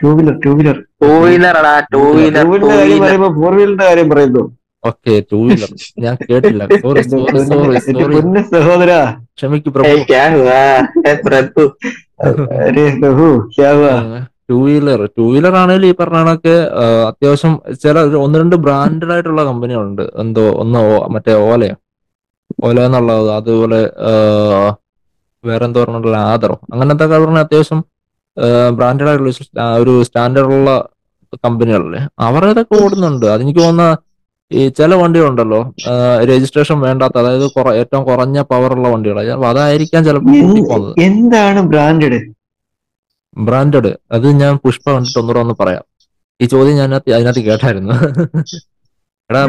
Two wheeler two wheeler two wheeler two വീലറിന്റെ കാര്യം വീലർ പറയുമ്പോ ഫോർ വീലറിന്റെ കാര്യം പറയുന്നു. ഓക്കെ ടൂ വീലർ ഞാൻ കേട്ടില്ല. സോറി സോറി സോറി സോറി സഹോദര. ക്ഷമിക്കു ടൂ വീലർ ടൂ വീലർ ആണെങ്കിലും ഈ പറഞ്ഞ കണക്ക് അത്യാവശ്യം ചില ഒന്ന് രണ്ട് ബ്രാൻഡഡ് ആയിട്ടുള്ള കമ്പനികളുണ്ട്. എന്തോ ഒന്ന് മറ്റേ ഓലയോ ഓല എന്നുള്ളത്. അതുപോലെ വേറെ എന്തോ പറഞ്ഞിട്ടുള്ള ആദറോ അങ്ങനത്തെ പറഞ്ഞ അത്യാവശ്യം ബ്രാൻഡഡ് ആയിട്ടുള്ള ഒരു സ്റ്റാൻഡേർഡ് ഉള്ള കമ്പനികളല്ലേ? അവരതൊക്കെ ഓടുന്നുണ്ട്. അതെനിക്ക് തോന്നുന്ന ഈ ചില വണ്ടികളുണ്ടല്ലോ രജിസ്ട്രേഷൻ വേണ്ടാത്ത അതായത് ഏറ്റവും കുറഞ്ഞ പവറുള്ള വണ്ടികളാണ് അപ്പൊ അതായിരിക്കാം ചിലപ്പോൾ എന്താണ് ബ്രാൻഡഡ് ബ്രാൻഡഡ് അത് ഞാൻ പുഷ്പ കണ്ടിട്ട് ഒന്നുകൂടെ ഒന്ന് പറയാം. ഈ ചോദ്യം ഞാൻ അതിനകത്ത് കേട്ടായിരുന്നു. [LAUGHS] എടാ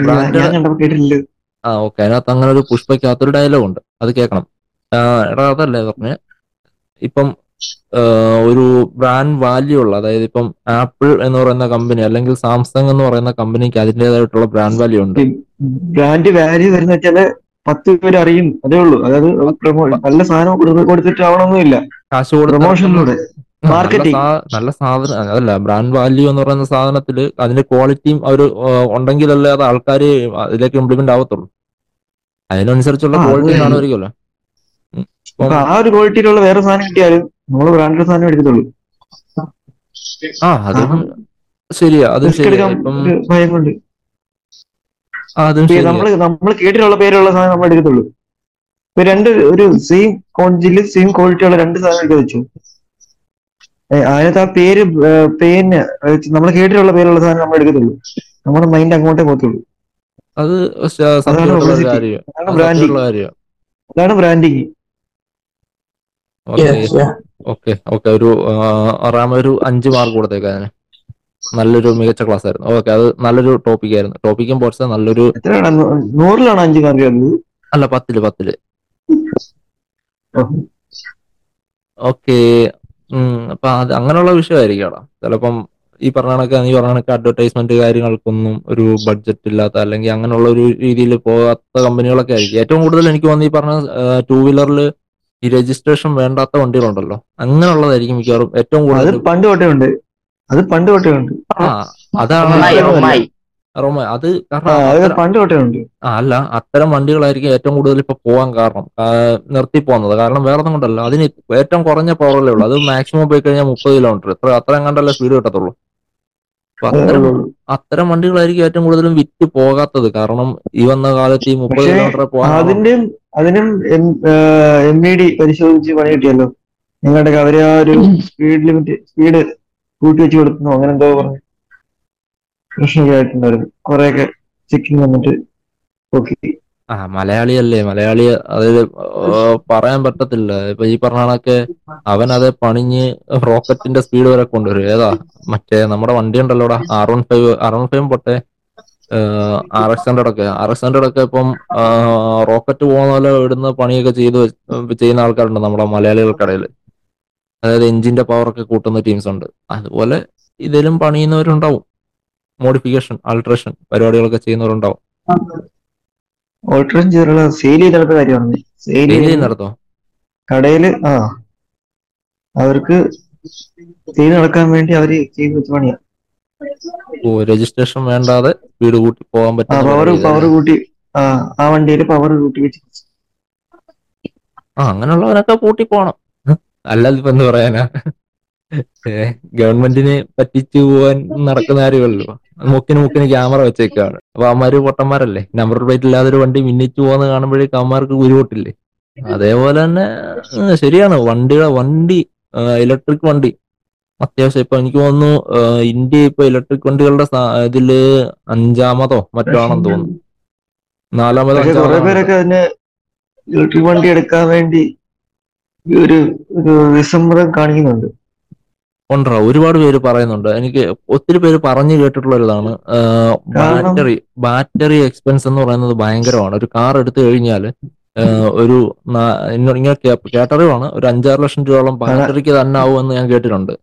കേട്ടില്ല ആ ഓക്കെ. അതിനകത്ത് അങ്ങനെ ഒരു പുഷ്പയ്ക്കകത്തൊരു ഡയലോഗ് ഉണ്ട്. അത് കേൾക്കണം. എടാ അതല്ലേ പറഞ്ഞ? ഇപ്പം ഒരു ബ്രാൻഡ് വാല്യൂ ഉള്ള അതായത് ഇപ്പം ആപ്പിൾ എന്ന് പറയുന്ന കമ്പനി അല്ലെങ്കിൽ സാംസങ് എന്ന് പറയുന്ന കമ്പനിക്ക് അതിന്റെതായിട്ടുള്ള ബ്രാൻഡ് വാല്യൂ ഉണ്ട്. ബ്രാൻഡ് വാല്യൂ വരുന്ന വെച്ചാൽ പത്ത് പേര് അറിയും അതേ ഉള്ളൂ. അതായത് നല്ല സാധനം കൊടുത്ത് കൊടുത്തിട്ടാവണമെന്നില്ല കാശ് പ്രൊമോഷനിലൂടെ. മാർക്കറ്റിംഗ്. നല്ല സാധനം അതല്ല ബ്രാൻഡ് വാല്യൂ എന്ന് പറയുന്ന സാധനത്തിൽ അതിന്റെ ക്വാളിറ്റിയും അവർ ഉണ്ടെങ്കിലല്ലേ അത് ആൾക്കാർ അതിലേക്ക് ഇംപ്ലിമെന്റ് ആവത്തുള്ളൂ. അതിനനുസരിച്ചുള്ള ക്വാളിറ്റി. കാണുമായിരിക്കുമല്ലോ. ആ ഒരു ക്വാളിറ്റിയിലുള്ള വേറെ സാധനം കിട്ടിയാലും നമ്മൾ ബ്രാൻഡഡ് സാധനം എടുക്കത്തുള്ളൂ ആ അത് ശരിയാ അത് റിസ്ക് ശരിയാ. എടുക്കാൻ ഇപ്പം ഭയം കൊണ്ട് ആ, അതും ഇപ്പൊ ശരിയാ. നമ്മൾ നമ്മൾ കേട്ടിട്ടുള്ള പേരുള്ള സാധനം നമ്മൾ എടുക്കത്തുള്ളൂ. ഇപ്പൊ രണ്ട് ഒരു സെയിം ക്വാണ്ടിറ്റിയിൽ സെയിം ക്വാളിറ്റി ഉള്ള രണ്ട് സാധനം എടുത്ത് വെച്ചു. അതിനകത്ത് ആ പേര് പേന് നമ്മൾ കേട്ടിട്ടുള്ള പേരുള്ള സാധനം നമ്മൾ എടുക്കത്തുള്ളൂ. നമ്മുടെ മൈൻഡ് അങ്ങോട്ടേ പോകത്തുള്ളൂ. അത്. അതാണ് അത് ബ്രാൻഡിങ് അതാണ് ബ്രാൻഡിങ് ഓക്കെ. ഓക്കെ ഒരു റാം ഒരു അഞ്ച് മാർക്ക് കൊടുത്തേക്ക് അതിന്. നല്ലൊരു മികച്ച ക്ലാസ് ആയിരുന്നു ഓക്കെ അത് നല്ലൊരു ടോപ്പിക് ആയിരുന്നു ടോപ്പിക്കും പോർട്സ് നല്ലൊരു നൂറിലാണ് അഞ്ച് മാർക്ക് അല്ല പത്തിൽ പത്തിൽ. ഓക്കെ. അപ്പൊ അത് അങ്ങനെയുള്ള വിഷയമായിരിക്കും ചിലപ്പം ഈ പറഞ്ഞ കണക്ക് നീ പറഞ്ഞ കണക്ക് അഡ്വർടൈസ്മെന്റ് കാര്യങ്ങൾക്കൊന്നും ഒരു ബഡ്ജറ്റ് ഇല്ലാത്ത അല്ലെങ്കിൽ അങ്ങനെയുള്ള ഒരു രീതിയിൽ പോകാത്ത കമ്പനികളൊക്കെ ആയിരിക്കും. ഏറ്റവും കൂടുതൽ എനിക്ക് തോന്നുന്നു ഈ പറഞ്ഞ ടൂ വീലറിൽ ഈ രജിസ്ട്രേഷൻ വേണ്ടാത്ത വണ്ടികളുണ്ടല്ലോ. അങ്ങനെയുള്ളതായിരിക്കും മിക്കവാറും ഏറ്റവും കൂടുതൽ പണ്ട് തൊട്ടേ ഉണ്ട്. അത് പണ്ട് തൊട്ടേ ഉണ്ട്. ആ അതാണ് റോമ അത് കാരണം പണ്ട് തൊട്ടേ ഉണ്ട്. ആ, അല്ല അത്തരം വണ്ടികളായിരിക്കും ഏറ്റവും കൂടുതൽ ഇപ്പൊ പോകാൻ കാരണം നിർത്തി പോകുന്നത്. കാരണം വേറെ ഒന്നും കൊണ്ടല്ല അതിന് ഏറ്റവും കുറഞ്ഞ പവറല്ലേ ഉള്ളൂ. അത് മാക്സിമം പോയി കഴിഞ്ഞാൽ മുപ്പത് കിലോമീറ്റർ എത്ര അത്രയും കണ്ടല്ലേ സ്പീഡ് കിട്ടത്തുള്ളൂ. അപ്പൊ അത്തരം അത്തരം വണ്ടികളായിരിക്കും ഏറ്റവും കൂടുതലും വിറ്റ് പോകാത്തത്. കാരണം ഈ വന്ന കാലത്ത് ഈ മുപ്പത് കിലോമീറ്റർ അതിന്റെയും അതിനും എം ഇ ഡി പരിശോധിച്ച് പണി കിട്ടിയല്ലോ. നിങ്ങളുടെ അവർ ആ ഒരു സ്പീഡ് ലിമിറ്റ് സ്പീഡ് കൂട്ടി വെച്ച് കൊടുക്കുന്നു അങ്ങനെ എന്തോ പറഞ്ഞു. പ്രശ്നമൊക്കെ ആയിട്ടുണ്ടായിരുന്നു കുറെയൊക്കെ ചെക്കിങ് വന്നിട്ട്. ഓക്കെ ആ മലയാളിയല്ലേ മലയാളി അതായത് പറയാൻ പറ്റത്തില്ല. ഇപ്പൊ ഈ പറഞ്ഞ കണക്ക് അവൻ അത് പണിഞ്ഞ് റോക്കറ്റിന്റെ സ്പീഡ് വരെ കൊണ്ടുവരും. ഏതാ? മറ്റേ നമ്മുടെ വണ്ടി ഉണ്ടല്ലോടാ R one five R one five പൊട്ടെ. R X hundred ഒക്കെ. ആർ എക്സ് ഹൺഡ്രഡ് ഒക്കെ ഇപ്പം റോക്കറ്റ് പോകുന്ന പോലെ ഇടുന്ന പണിയൊക്കെ ചെയ്ത് ചെയ്യുന്ന ആൾക്കാരുണ്ട് നമ്മുടെ മലയാളികൾക്കിടയിൽ. അതായത് എഞ്ചിന്റെ പവർ ഒക്കെ കൂട്ടുന്ന ടീംസ് ഉണ്ട്. അതുപോലെ ഇതിലും പണിയുന്നവരുണ്ടാവും. മോഡിഫിക്കേഷൻ ആൾട്രേഷൻ പരിപാടികളൊക്കെ ചെയ്യുന്നവരുണ്ടാവും. ഓൾട്രേഷൻ ചെയ്തിട്ടുള്ള സെയിൽ ചെയ്തെടുത്ത കാര്യമാണ് സെയിൽ നടത്തോ കടയിൽ ആ. അവർക്ക് സെയിൽ നടക്കാൻ വേണ്ടി അവർ ചെയ്ത് വെച്ച പണിയാ. ഓ രജിസ്ട്രേഷൻ വേണ്ടാതെ വീട് കൂട്ടി പോകാൻ പറ്റും പവർ പവർ കൂട്ടി ആ ആ വണ്ടിയിൽ പവർ കൂട്ടി വെച്ച്. ആ അങ്ങനെയുള്ളവനൊക്കെ കൂട്ടി പോണം. അല്ലാതെ ഇപ്പൊ എന്ത് പറയാനാ ഗവൺമെന്റിന് പറ്റിച്ചു പോവാൻ നടക്കുന്ന കാര്യമല്ലോ മുക്കിന് മുക്കിന് ക്യാമറ വെച്ചേക്കാണ്. അപ്പൊ അവന്മാര് പൊട്ടന്മാരല്ലേ? നമ്പർ പ്ലേറ്റ് ഇല്ലാതെ ഒരു വണ്ടി മിന്നിച്ചു പോകുന്ന കാണുമ്പോഴേക്കും അവന്മാർക്ക് ഉരുവൊട്ടില്ലേ അതേപോലെ തന്നെ ശരിയാണ്. വണ്ടിയുടെ വണ്ടി ഇലക്ട്രിക് വണ്ടി. അത്യാവശ്യം ഇപ്പൊ എനിക്ക് തോന്നുന്നു ഇന്ത്യ ഇപ്പൊ ഇലക്ട്രിക് വണ്ടികളുടെ ഇതിൽ അഞ്ചാമതോ മറ്റോ ആണെന്ന് തോന്നുന്നു. നാലാമതോ പേരൊക്കെ ഇലക്ട്രിക് വണ്ടി എടുക്കാൻ വേണ്ടി ഒരു വിസമ്മതം കാണിക്കുന്നുണ്ട്. ഉണ്ടോ? ഒരുപാട് പേര് പറയുന്നുണ്ട്. എനിക്ക് ഒത്തിരി പേര് പറഞ്ഞു കേട്ടിട്ടുള്ള ഒരിതാണ് ബാറ്ററി ബാറ്ററി എക്സ്പെൻസ് എന്ന് പറയുന്നത് ഭയങ്കരമാണ്. ഒരു കാർ എടുത്തു കഴിഞ്ഞാൽ ഒരു ഇങ്ങനെ കേട്ടറിവാണ്. ഒരു അഞ്ചാറ് ലക്ഷം രൂപയോളം ബാറ്ററിക്ക് തന്നെ ആവുമെന്ന് ഞാൻ കേട്ടിട്ടുണ്ട്.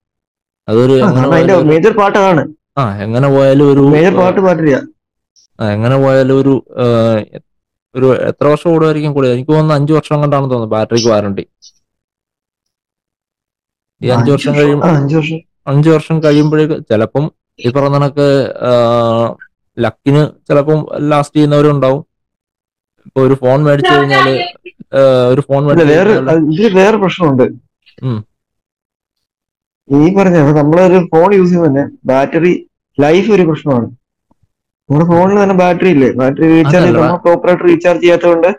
അതൊരു ആ, എങ്ങനെ പോയാലും ഒരു- മേജർ പാർട്ട് അതാണ് ആ എങ്ങനെ പോയാലും ഒരു എങ്ങനെ പോയാലും ഒരു ഒരു എത്ര വർഷം കൂടുമായിരിക്കും കൂടുതൽ എനിക്ക് തോന്നുന്നു അഞ്ചു വർഷം കൊണ്ടാണ് തോന്നുന്നത് ബാറ്ററിക്ക് വാറണ്ടി. ഈ അഞ്ചു വർഷം കഴിയുമ്പോൾ അഞ്ചു വർഷം. കഴിയുമ്പോഴേക്ക് ചിലപ്പം ഈ പറഞ്ഞ കണക്ക് ലക്കിന് ചിലപ്പം ലാസ്റ്റ് ചെയ്യുന്നവരുണ്ടാവും. ഇപ്പൊ ഒരു ഫോൺ മേടിച്ചു കഴിഞ്ഞാൽ ഒരു ഫോൺ വേറെ പ്രശ്നമുണ്ട്. ഈ പറഞ്ഞ നമ്മളൊരു ഫോൺ യൂസ് ചെയ്യുമ്പോൾ തന്നെ ബാറ്ററി ലൈഫ് ഒരു പ്രശ്നമാണ്. നമ്മുടെ ഫോണിൽ തന്നെ ബാറ്ററി ഇല്ലേ? Battery recharge. പ്രോപ്പറായിട്ട് റീചാർജ് ചെയ്യാത്തതുകൊണ്ട്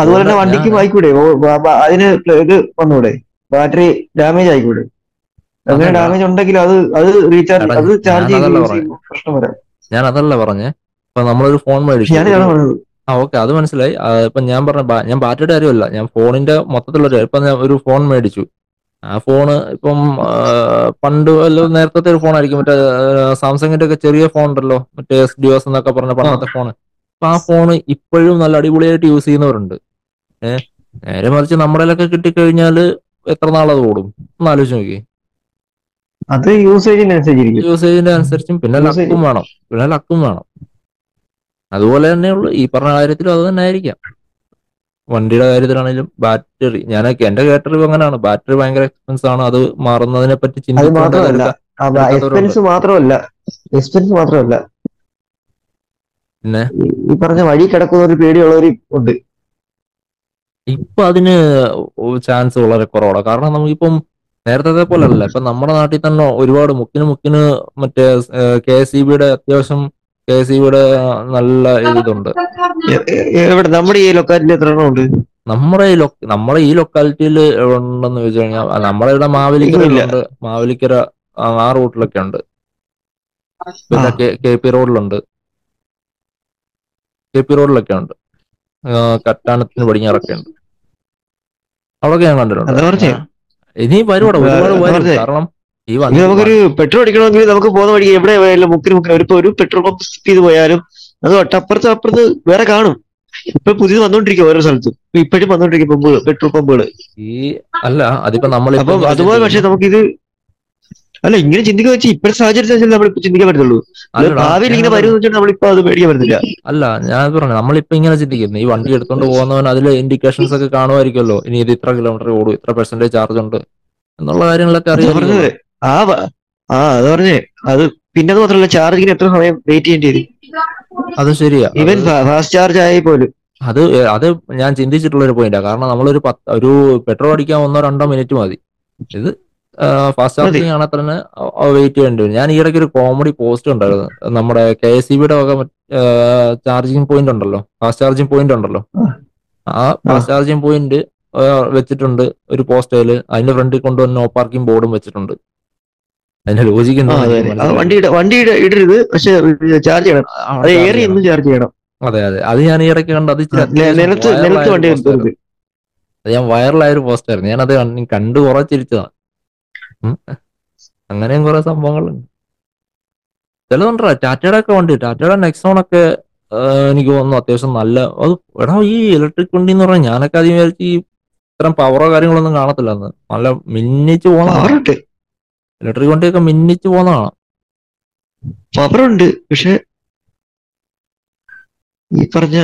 അതുപോലെ തന്നെ വണ്ടിക്ക് വായിക്കൂടെ അതിന് ഇത് വന്നൂടെ? ബാറ്ററി ഡാമേജ് ആയിക്കൂടെ? അങ്ങനെ ഡാമേജ് ഉണ്ടെങ്കിൽ അത് അത് റീചാർജ് അത് ചാർജ് ചെയ്ത് പറഞ്ഞത്. ചെയ്യുമ്പോൾ പ്രശ്നം വരാം. ഞാൻ അതല്ല പറഞ്ഞേ. ഇപ്പൊ നമ്മളൊരു ഫോൺ മേടിച്ചു. ആ ഓക്കെ. അത് മനസ്സിലായി. ഇപ്പൊ ഞാൻ പറഞ്ഞ ഞാൻ ബാറ്ററിയുടെ കാര്യമല്ല. ഞാൻ ഫോണിന്റെ മൊത്തത്തിലുള്ള ഇപ്പൊ ഞാൻ ഒരു ഫോൺ മേടിച്ചു. ആ ഫോണ് ഇപ്പം പണ്ട് നേരത്തെ ഒരു ഫോൺ ആയിരിക്കും മറ്റേ സാംസങ്ങിന്റെ ഒക്കെ ചെറിയ ഫോൺ ഉണ്ടല്ലോ. മറ്റേ എസ് ഡി എസ് എന്നൊക്കെ പറഞ്ഞ പണ്ടത്തെ ഫോണ്. അപ്പൊ ആ ഫോണ് ഇപ്പോഴും നല്ല അടിപൊളിയായിട്ട് യൂസ് ചെയ്യുന്നവരുണ്ട്. ഏഹ് നേരെ മറിച്ച് നമ്മുടെ കിട്ടിക്കഴിഞ്ഞാൽ എത്ര നാളത് ഓടും? ഒന്ന് ആലോചിച്ച് നോക്കി അത് യൂസേജിനനുസരിച്ചിരിക്കും യൂസേജിന്റെ അനുസരിച്ചും പിന്നെ. ലക്കും വേണം. പിന്നെ ലക്കും വേണം. അതുപോലെ തന്നെയുള്ളൂ ഈ പറഞ്ഞ കാര്യത്തിലും അത് തന്നെ ആയിരിക്കാം. വണ്ടിയുടെ കാര്യത്തിലാണെങ്കിലും ബാറ്ററി ഞാനൊക്കെ എന്റെ കേട്ടറിവ് അങ്ങനെയാണ്. ബാറ്ററി ഭയങ്കര എക്സ്പെൻസ് ആണ്. അത് മാറുന്നതിനെ പറ്റി. എക്സ്പെൻസ് മാത്രമല്ല. എക്സ്പെൻസ് മാത്രമല്ല. പിന്നെ? ഈ- പറഞ്ഞ വഴി കിടക്കുന്ന ഒരു പേടിയുള്ളവർ ഉണ്ട്. ഇപ്പൊ അതിന് ചാൻസ് വളരെ കുറവാണ്. കാരണം നമുക്കിപ്പം നേരത്തെ പോലെ അല്ല ഇപ്പൊ നമ്മുടെ നാട്ടിൽ തന്നെ ഒരുപാട് മുക്കിന് മുക്കിന് മറ്റേ കെ എസ് ഇ ബിയുടെ അത്യാവശ്യം കെ എസ് ഇ ബിയുടെ നല്ല ഇതുണ്ട്. നമ്മുടെ ഈ ലൊക്കാലിറ്റി എത്ര ഉണ്ട്? നമ്മുടെ ഈ നമ്മുടെ ഈ ലൊക്കാലിറ്റിയിൽ ഉണ്ടെന്ന് വെച്ച് കഴിഞ്ഞാൽ നമ്മുടെ ഇവിടെ മാവേലിക്കരയിലുണ്ട് മാവേലിക്കര ആ, റൂട്ടിലൊക്കെ ഉണ്ട്. പിന്നെ കെ പി റോഡിലുണ്ട്. കെ പി റോഡിലൊക്കെ ഉണ്ട്. ആ, കറ്റാനത്തിന് പടിഞ്ഞാറൊക്കെ ഉണ്ട് അവിടെയൊക്കെ ഞാൻ കണ്ടിട്ടുണ്ട്. ഇനി ഒരുപാട് വരും. കാരണം ഈ നമുക്കൊരു പെട്രോൾ അടിക്കണമെങ്കിൽ നമുക്ക് പോകുന്ന വഴി എവിടെ മുക്കിന് മുക്കിന് ഒരു പെട്രോൾ പമ്പ് സ്കിപ്പ് ചെയ്ത് പോയാലും അത് തൊട്ടപ്പുറത്ത് അപ്പുറത്ത് വേറെ കാണും. ഇപ്പൊ പുതിയത് വന്നോണ്ടിരിക്കും ഓരോ സ്ഥലത്തും. ഇപ്പഴും വന്നോണ്ടിരിക്കും പമ്പുകൾ പെട്രോൾ പമ്പുകൾ ഈ അല്ല അതിപ്പോ നമ്മൾ അതുപോലെ പക്ഷെ നമുക്കിത് അല്ല ഇങ്ങനെ ചിന്തിക്കുക വെച്ചാൽ ഇപ്പോഴത്തെ സാഹചര്യത്തിൽ നമ്മളിപ്പോ ചിന്തിക്കാൻ അല്ലടാ, ഭാവിയിൽ ഇങ്ങനെ വരും വെച്ചാൽ നമ്മളിപ്പോ അത് പേടിക്കാൻ പറ്റത്തില്ല. അല്ല ഞാൻ പറഞ്ഞു നമ്മളിപ്പോ ഇങ്ങനെ ചിന്തിക്കുന്നു. ഈ വണ്ടി എടുത്തോണ്ട് പോകുന്നവൻ അതിൽ ഇൻഡിക്കേഷൻസ് ഒക്കെ കാണുമായിരിക്കുമല്ലോ. ഇനി ഇത് ഇത്ര കിലോമീറ്റർ ഓടും ഇത്ര പെർസെന്റേജ് ചാർജ് ഉണ്ട് എന്നുള്ള കാര്യങ്ങളൊക്കെ അതാ അറിയാം ആ ആ അത് പറഞ്ഞേ. അത് പിന്നെ അത് മാത്രമല്ല ചാർജിങ്ങിന് എത്ര സമയം വെയിറ്റ് ചെയ്യേണ്ടി വരും? അത് ശരിയാ. ഇവൻ ഫാസ്റ്റ് ചാർജ് ആയി പോലും. അത് അത് ഞാൻ ചിന്തിച്ചിട്ടുള്ള ഒരു പോയിന്റാ കാരണം നമ്മളൊരു പത്ത് ഒരു പെട്രോൾ അടിക്കാൻ ഒന്നോ രണ്ടോ മിനിറ്റ് മതി. ഇത് ഫാസ്റ്റ് ഹാഫിൽ ആണെങ്കിൽ തന്നെ വെയിറ്റ് ചെയ്യേണ്ടി വരും. ഞാൻ ഈയിടയ്ക്ക് ഒരു കോമഡി പോസ്റ്റ് ഉണ്ടായിരുന്നു. നമ്മുടെ കെ എസ് സി ബിയുടെ വക ചാർജിങ് പോയിന്റ് ഉണ്ടല്ലോ. ഫാസ്റ്റ് ചാർജിങ് പോയിന്റ് ഉണ്ടല്ലോ. ആ. ഫാസ്റ്റ് ചാർജിങ് പോയിന്റ് വെച്ചിട്ടുണ്ട് ഒരു പോസ്റ്റേൽ അതിന്റെ ഫ്രണ്ടിൽ കൊണ്ടുവന്ന് നോ പാർക്കിംഗ് ബോർഡും വെച്ചിട്ടുണ്ട്. അതിന്റെ ലോജിക്ക് അതെ, അതെ. അത് വണ്ടിയുടെ ഇടരുത്. പക്ഷെ ചാർജ് ചെയ്യണം. ഏറി ചാർജ് ചെയ്യണം. അതെ അതെ. അത് ഞാൻ ഈ ഇടയ്ക്ക് കണ്ട് അത് നിലത്ത് നിലത്ത് വണ്ടി. അത് ഞാൻ വൈറലായ ഒരു പോസ്റ്റ് ആയിരുന്നു. അത് കണ്ട് കുറെ ചിരിച്ചതാണ്. [LAUGHS] അങ്ങനെയും കുറെ സംഭവങ്ങളുണ്ട്. ചിലതുണ്ടോ ടാറ്റയുടെ ഒക്കെ വണ്ടി. ടാറ്റയുടെ നെക്സോൺ ഒക്കെ എനിക്ക് തോന്നുന്നു അത്യാവശ്യം നല്ല അത് എടാ ഈ ഇലക്ട്രിക് വണ്ടി എന്ന് പറഞ്ഞാൽ ഞാനൊക്കെ ആദ്യം വിചാരിച്ച് ഈ ഇത്തരം പവറോ കാര്യങ്ങളൊന്നും കാണത്തില്ല എന്ന് നല്ല മിന്നിച്ച് പോകുന്ന ഇലക്ട്രിക് വണ്ടിയൊക്കെ മിന്നിച്ച് പോകുന്നതാണ് പവറുണ്ട് പക്ഷെ ഈ പറഞ്ഞ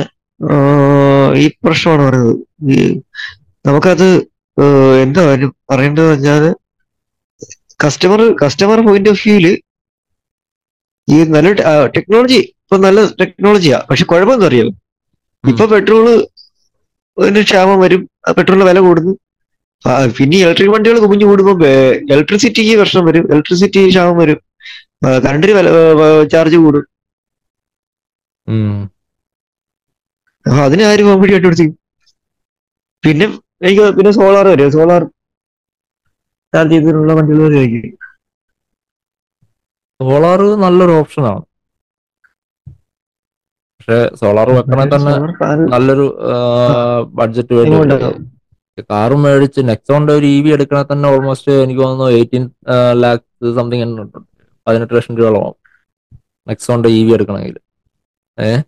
ഈ പ്രശ്നമാണ് പറയുന്നത്. നമുക്കത് എന്താ പറയേണ്ടത് പറഞ്ഞാൽ കസ്റ്റമർ കസ്റ്റമർ പോയിന്റ് ഓഫ് വ്യൂയിൽ ഈ നല്ല ടെക്നോളജി ഇപ്പൊ നല്ല ടെക്നോളജിയാ പക്ഷെ കുഴപ്പമെന്ന് അറിയാം? ഇപ്പൊ പെട്രോൾ ക്ഷാമം വരും. പെട്രോളിന് വില കൂടുന്നു. പിന്നെ ഇലക്ട്രിക് വണ്ടികൾ കുമിഞ്ഞു കൂടുമ്പോൾ ഇലക്ട്രിസിറ്റിക്ക് പ്രശ്നം വരും. ഇലക്ട്രിസിറ്റി ക്ഷാമം വരും. കറണ്ടിന് വില ചാർജ് കൂടും. അപ്പൊ അതിന് ആര് കോമഡി കണ്ടുപിടിച്ചു പിന്നെ എനിക്ക് പിന്നെ സോളാർ വരും. സോളാർ ചാർജ് ചെയ്തിട്ടുള്ള വണ്ടികൾ വരുമായിരിക്കും സോളാർ നല്ലൊരു ഓപ്ഷനാണ് പക്ഷെ സോളാർ വെക്കണേ തന്നെ നല്ലൊരു ബഡ്ജറ്റ് വേണ്ടി കാറും മേടിച്ച് നെക്സോണിന്റെ ഒരു ഇ വി എടുക്കണേ തന്നെ ഓൾമോസ്റ്റ് എനിക്ക് തോന്നുന്നു എയ്റ്റീൻ ലാക്സ് സംതിങ് പതിനെട്ട് ലക്ഷം രൂപയോളമാവും നെക്സോണിന്റെ ഇ വി എടുക്കണമെങ്കിൽ. ഏഹ്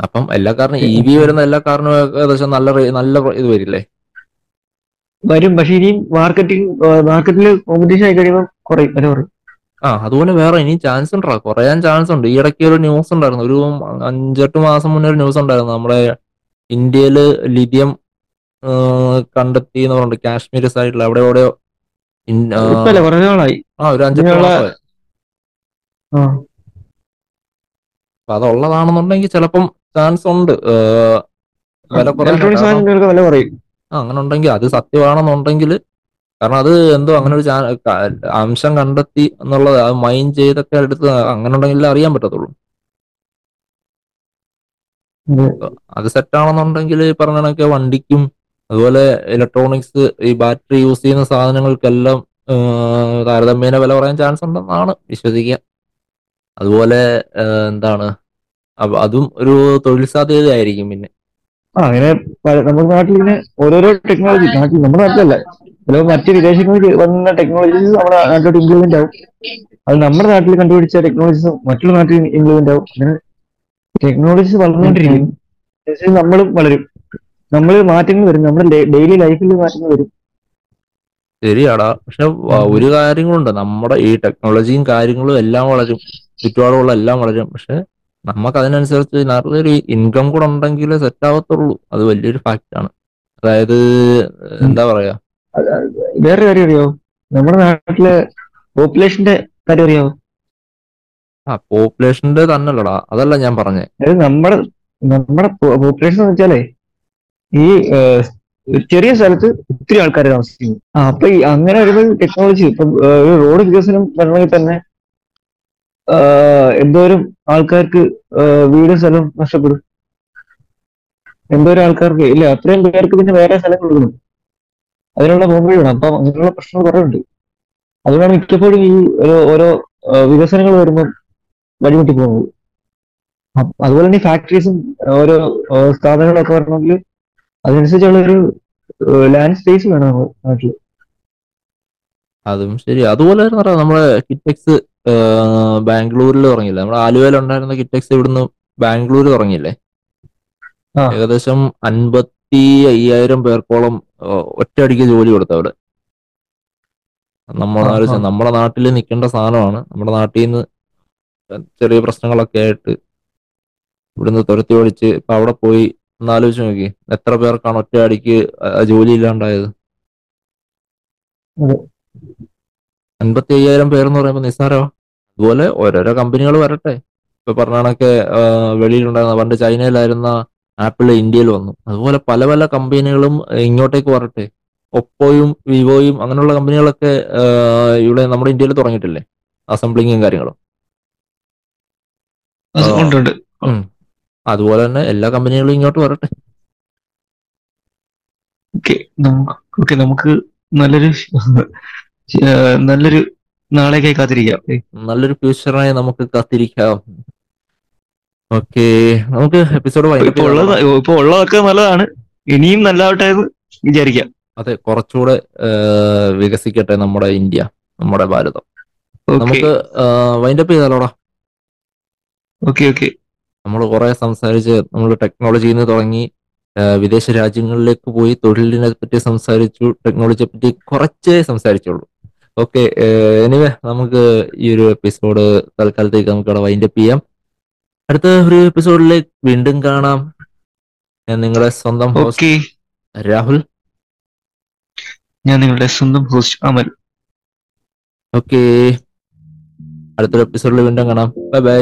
അപ്പം എല്ലാ കാറിനും ഇ വി വരുന്ന എല്ലാ കാറിനും ഏകദേശം നല്ല നല്ല ഇത് വരില്ലേ? വരും. പക്ഷെ ഇനിയും മാർക്കറ്റിംഗ് മാർക്കറ്റിൽ കോമ്പറ്റീഷൻ ആയി കഴിയുമ്പോൾ കുറയും. വില കുറയും ആ അതുപോലെ വേറെ ഇനി ചാൻസ് ഉണ്ടോ? കുറയാൻ ചാൻസ് ഉണ്ട്. ഈ ഇടയ്ക്ക് ഒരു ന്യൂസ് ഉണ്ടായിരുന്നു. ഒരു അഞ്ചെട്ട് മാസം മുന്നേ ഒരു ന്യൂസ് ഉണ്ടായിരുന്നു. നമ്മുടെ ഇന്ത്യയിൽ ലിഥിയം കണ്ടെത്തി എന്ന് പറഞ്ഞിട്ട് കാശ്മീർ സൈഡിൽ അവിടെ അവിടെ ആ, ഒരു അഞ്ചെട്ട് ഇങ്ങനെയുള്ള- മാസമായി ആ. അപ്പൊ അതുള്ളതാണെന്നുണ്ടെങ്കിൽ ചിലപ്പം ചാൻസ് ഉണ്ട്. വില കുറയും. അങ്ങനെ ഉണ്ടെങ്കിൽ അത് സത്യമാണെന്നുണ്ടെങ്കിൽ കാരണം അത് എന്തോ അങ്ങനെ ഒരു അംശം കണ്ടെത്തി എന്നുള്ളത് അത് മൈൻഡ് ചെയ്തൊക്കെ എടുത്ത് അങ്ങനെ ഉണ്ടെങ്കിൽ അറിയാൻ പറ്റത്തുള്ളൂ. അത് സെറ്റാണെന്നുണ്ടെങ്കിൽ പറഞ്ഞ കണക്കെ വണ്ടിക്കും അതുപോലെ ഇലക്ട്രോണിക്സ് ഈ ബാറ്ററി യൂസ് ചെയ്യുന്ന സാധനങ്ങൾക്കെല്ലാം താരതമ്യേന വില പറയാൻ ചാൻസ് ഉണ്ടെന്നാണ് വിശ്വസിക്കുക. അതുപോലെ എന്താണ് അതും ഒരു തൊഴിൽ സാധ്യതയായിരിക്കും പിന്നെ. ആ അങ്ങനെ നമ്മുടെ നാട്ടിൽ ഇങ്ങനെ ഓരോരോ ടെക്നോളജി നാട്ടിൽ നമ്മുടെ നാട്ടിലല്ല. ചിലപ്പോൾ മറ്റ് വിദേശങ്ങളിൽ വന്ന ടെക്നോളജീസ് നമ്മുടെ നാട്ടിലോട്ട് ഇംപ്ലിമെന്റ് ആവും. അത് നമ്മുടെ നാട്ടിൽ കണ്ടുപിടിച്ച ടെക്നോളജീസ് മറ്റുള്ള നാട്ടിൽ ഇംപ്ലിമെന്റ് ആവും. അങ്ങനെ ടെക്നോളജീസ് വളർന്നുകൊണ്ടിരിക്കും. നമ്മളും വളരും. നമ്മൾ മാറ്റങ്ങൾ വരും. നമ്മുടെ ഡെയിലി ലൈഫിൽ മാറ്റങ്ങൾ വരും. ശരിയാടാ. പക്ഷെ ഒരു കാര്യങ്ങളുണ്ട്. നമ്മുടെ ഈ ടെക്നോളജിയും കാര്യങ്ങളും എല്ലാം വളരും. ചുറ്റുപാടുമുള്ള എല്ലാം വളരും. പക്ഷെ നമുക്ക് അതിനനുസരിച്ച് നല്ലൊരു ഇൻകം കൂടെ ഉണ്ടെങ്കിലേ സെറ്റ് ആവത്തുള്ളൂ. അത് വലിയൊരു ഫാക്ട് ആണ്. അതായത് എന്താ പറയാ? വേറെ കാര്യം അറിയോ? നമ്മുടെ നാട്ടിലെ പോപ്പുലേഷന്റെ കാര്യം അറിയോ? ആ പോപ്പുലേഷന്റെ തന്നെയല്ലടാ. അതല്ല ഞാൻ പറഞ്ഞേ. നമ്മുടെ നമ്മുടെ പോപ്പുലേഷൻ എന്ന് വെച്ചാലേ ഈ ചെറിയ സ്ഥലത്ത് ഒത്തിരി ആൾക്കാർ താമസിക്കുന്നു. അപ്പൊ അങ്ങനെ വരുമ്പോൾ ടെക്നോളജി ഇപ്പൊ ഒരു റോഡ് വികസനം വരണമെങ്കിൽ തന്നെ എന്തോരം ആൾക്കാർക്ക് വീട് സ്ഥലവും നഷ്ടപ്പെടും? എന്തോരം ആൾക്കാർക്ക്? ഇല്ല അത്രയും പേർക്ക് പിന്നെ വേറെ സ്ഥലം കൊടുക്കണം. അതിനുള്ള പോകുമ്പോഴേ വേണം അപ്പം അങ്ങനെയുള്ള പ്രശ്നങ്ങൾ കുറേ ഉണ്ട്. അതുകൊണ്ടാണ് മിക്കപ്പോഴും ഈ ഓരോ വികസനങ്ങൾ വരുമ്പോൾ വഴിമുട്ടി പോകുന്നത്. അതുപോലെ തന്നെ ഫാക്ടറീസും ഓരോ സ്ഥാപനങ്ങളൊക്കെ വരണമെങ്കിൽ അതിനനുസരിച്ചുള്ള ഒരു ലാൻഡ് സ്പേസ് വേണം നമ്മുടെ നാട്ടിൽ. അതും ശരി. അതുപോലെ തന്നെ നമ്മുടെ കിറ്റെക്സ് ബാംഗ്ലൂരിൽ തുടങ്ങിയില്ലേ? നമ്മുടെ ആലുവയിൽ ഉണ്ടായിരുന്ന കിറ്റക്സ് ഇവിടുന്ന് ബാംഗ്ലൂർ തുടങ്ങിയില്ലേ? ഏകദേശം അൻപത്തി അയ്യായിരം പേർക്കോളം ഒറ്റയടിക്ക് ജോലി കൊടുത്തു അവിടെ. ആ. നമ്മുടെ നാട്ടിൽ നിൽക്കേണ്ട സാധനമാണ്. നമ്മുടെ നാട്ടിൽ നിന്ന് ചെറിയ പ്രശ്നങ്ങളൊക്കെ ആയിട്ട് ഇവിടുന്ന് തുരത്തി ഓടിച്ച് ഇപ്പൊ അവിടെ പോയി ഒന്നാലോചിച്ച് നോക്കി. എത്ര പേർക്കാണ് ഒറ്റയടിക്ക് ജോലി ഇല്ലാണ്ടായത്. അൻപത്തി അയ്യായിരം പേരെന്ന് പറയുമ്പോൾ നിസ്സാരമാ. അതുപോലെ ഓരോരോ കമ്പനികൾ വരട്ടെ. ഇപ്പൊ പറഞ്ഞ കണക്കെ വെളിയിലുണ്ടായിരുന്ന പണ്ട് ചൈനയിലായിരുന്ന ആപ്പിൾ ഇന്ത്യയിൽ വന്നു. അതുപോലെ പല പല കമ്പനികളും ഇങ്ങോട്ടേക്ക് വരട്ടെ. ഒപ്പോയും വിവോയും അങ്ങനെയുള്ള കമ്പനികളൊക്കെ ഇവിടെ നമ്മുടെ ഇന്ത്യയിൽ തുടങ്ങിയിട്ടില്ലേ? അസംബ്ലിങ്ങും കാര്യങ്ങളും. അതുപോലെ തന്നെ എല്ലാ കമ്പനികളും ഇങ്ങോട്ട് വരട്ടെ. നമുക്ക് നല്ലൊരു നല്ലൊരു നാളേക്കായി കാത്തിരിക്കാം. നല്ലൊരു ഫ്യൂച്ചറായി നമുക്ക് കാത്തിരിക്കാം. ഓക്കെ നമുക്ക് എപ്പിസോഡ് ഇപ്പൊ ഉള്ളത് ഇപ്പൊ ഉള്ളതൊക്കെ നല്ലതാണ്. ഇനിയും നല്ലതാവട്ടെ എന്ന് വിചാരിക്കാം. അതെ കുറച്ചുകൂടെ വികസിക്കട്ടെ നമ്മുടെ ഇന്ത്യ നമ്മുടെ ഭാരതം. നമുക്ക് വൈൻഡപ്പ് ചെയ്താലോടാ. Okay okay. നമ്മൾ കുറെ സംസാരിച്ച് നമ്മൾ ടെക്നോളജിയിൽ നിന്ന് തുടങ്ങി വിദേശ രാജ്യങ്ങളിലേക്ക് പോയി തൊഴിലിനെ പറ്റി സംസാരിച്ചു ടെക്നോളജിയെ പറ്റി കുറച്ചേ സംസാരിച്ചുള്ളൂ. ഓക്കെ എനിവേ നമുക്ക് ഈ ഒരു എപ്പിസോഡ് തൽക്കാലത്തേക്ക് നമുക്ക് അവിടെ വൈൻഡപ്പ് ചെയ്യാം. അടുത്ത ഒരു എപ്പിസോഡിലേക്ക് വീണ്ടും കാണാം. ഞാൻ നിങ്ങളുടെ സ്വന്തം രാഹുൽ. ഞാൻ നിങ്ങളുടെ സ്വന്തം ഹോസ്റ്റ് അമൽ. ഓക്കെ അടുത്തൊരു എപ്പിസോഡിൽ വീണ്ടും കാണാം. Bye bye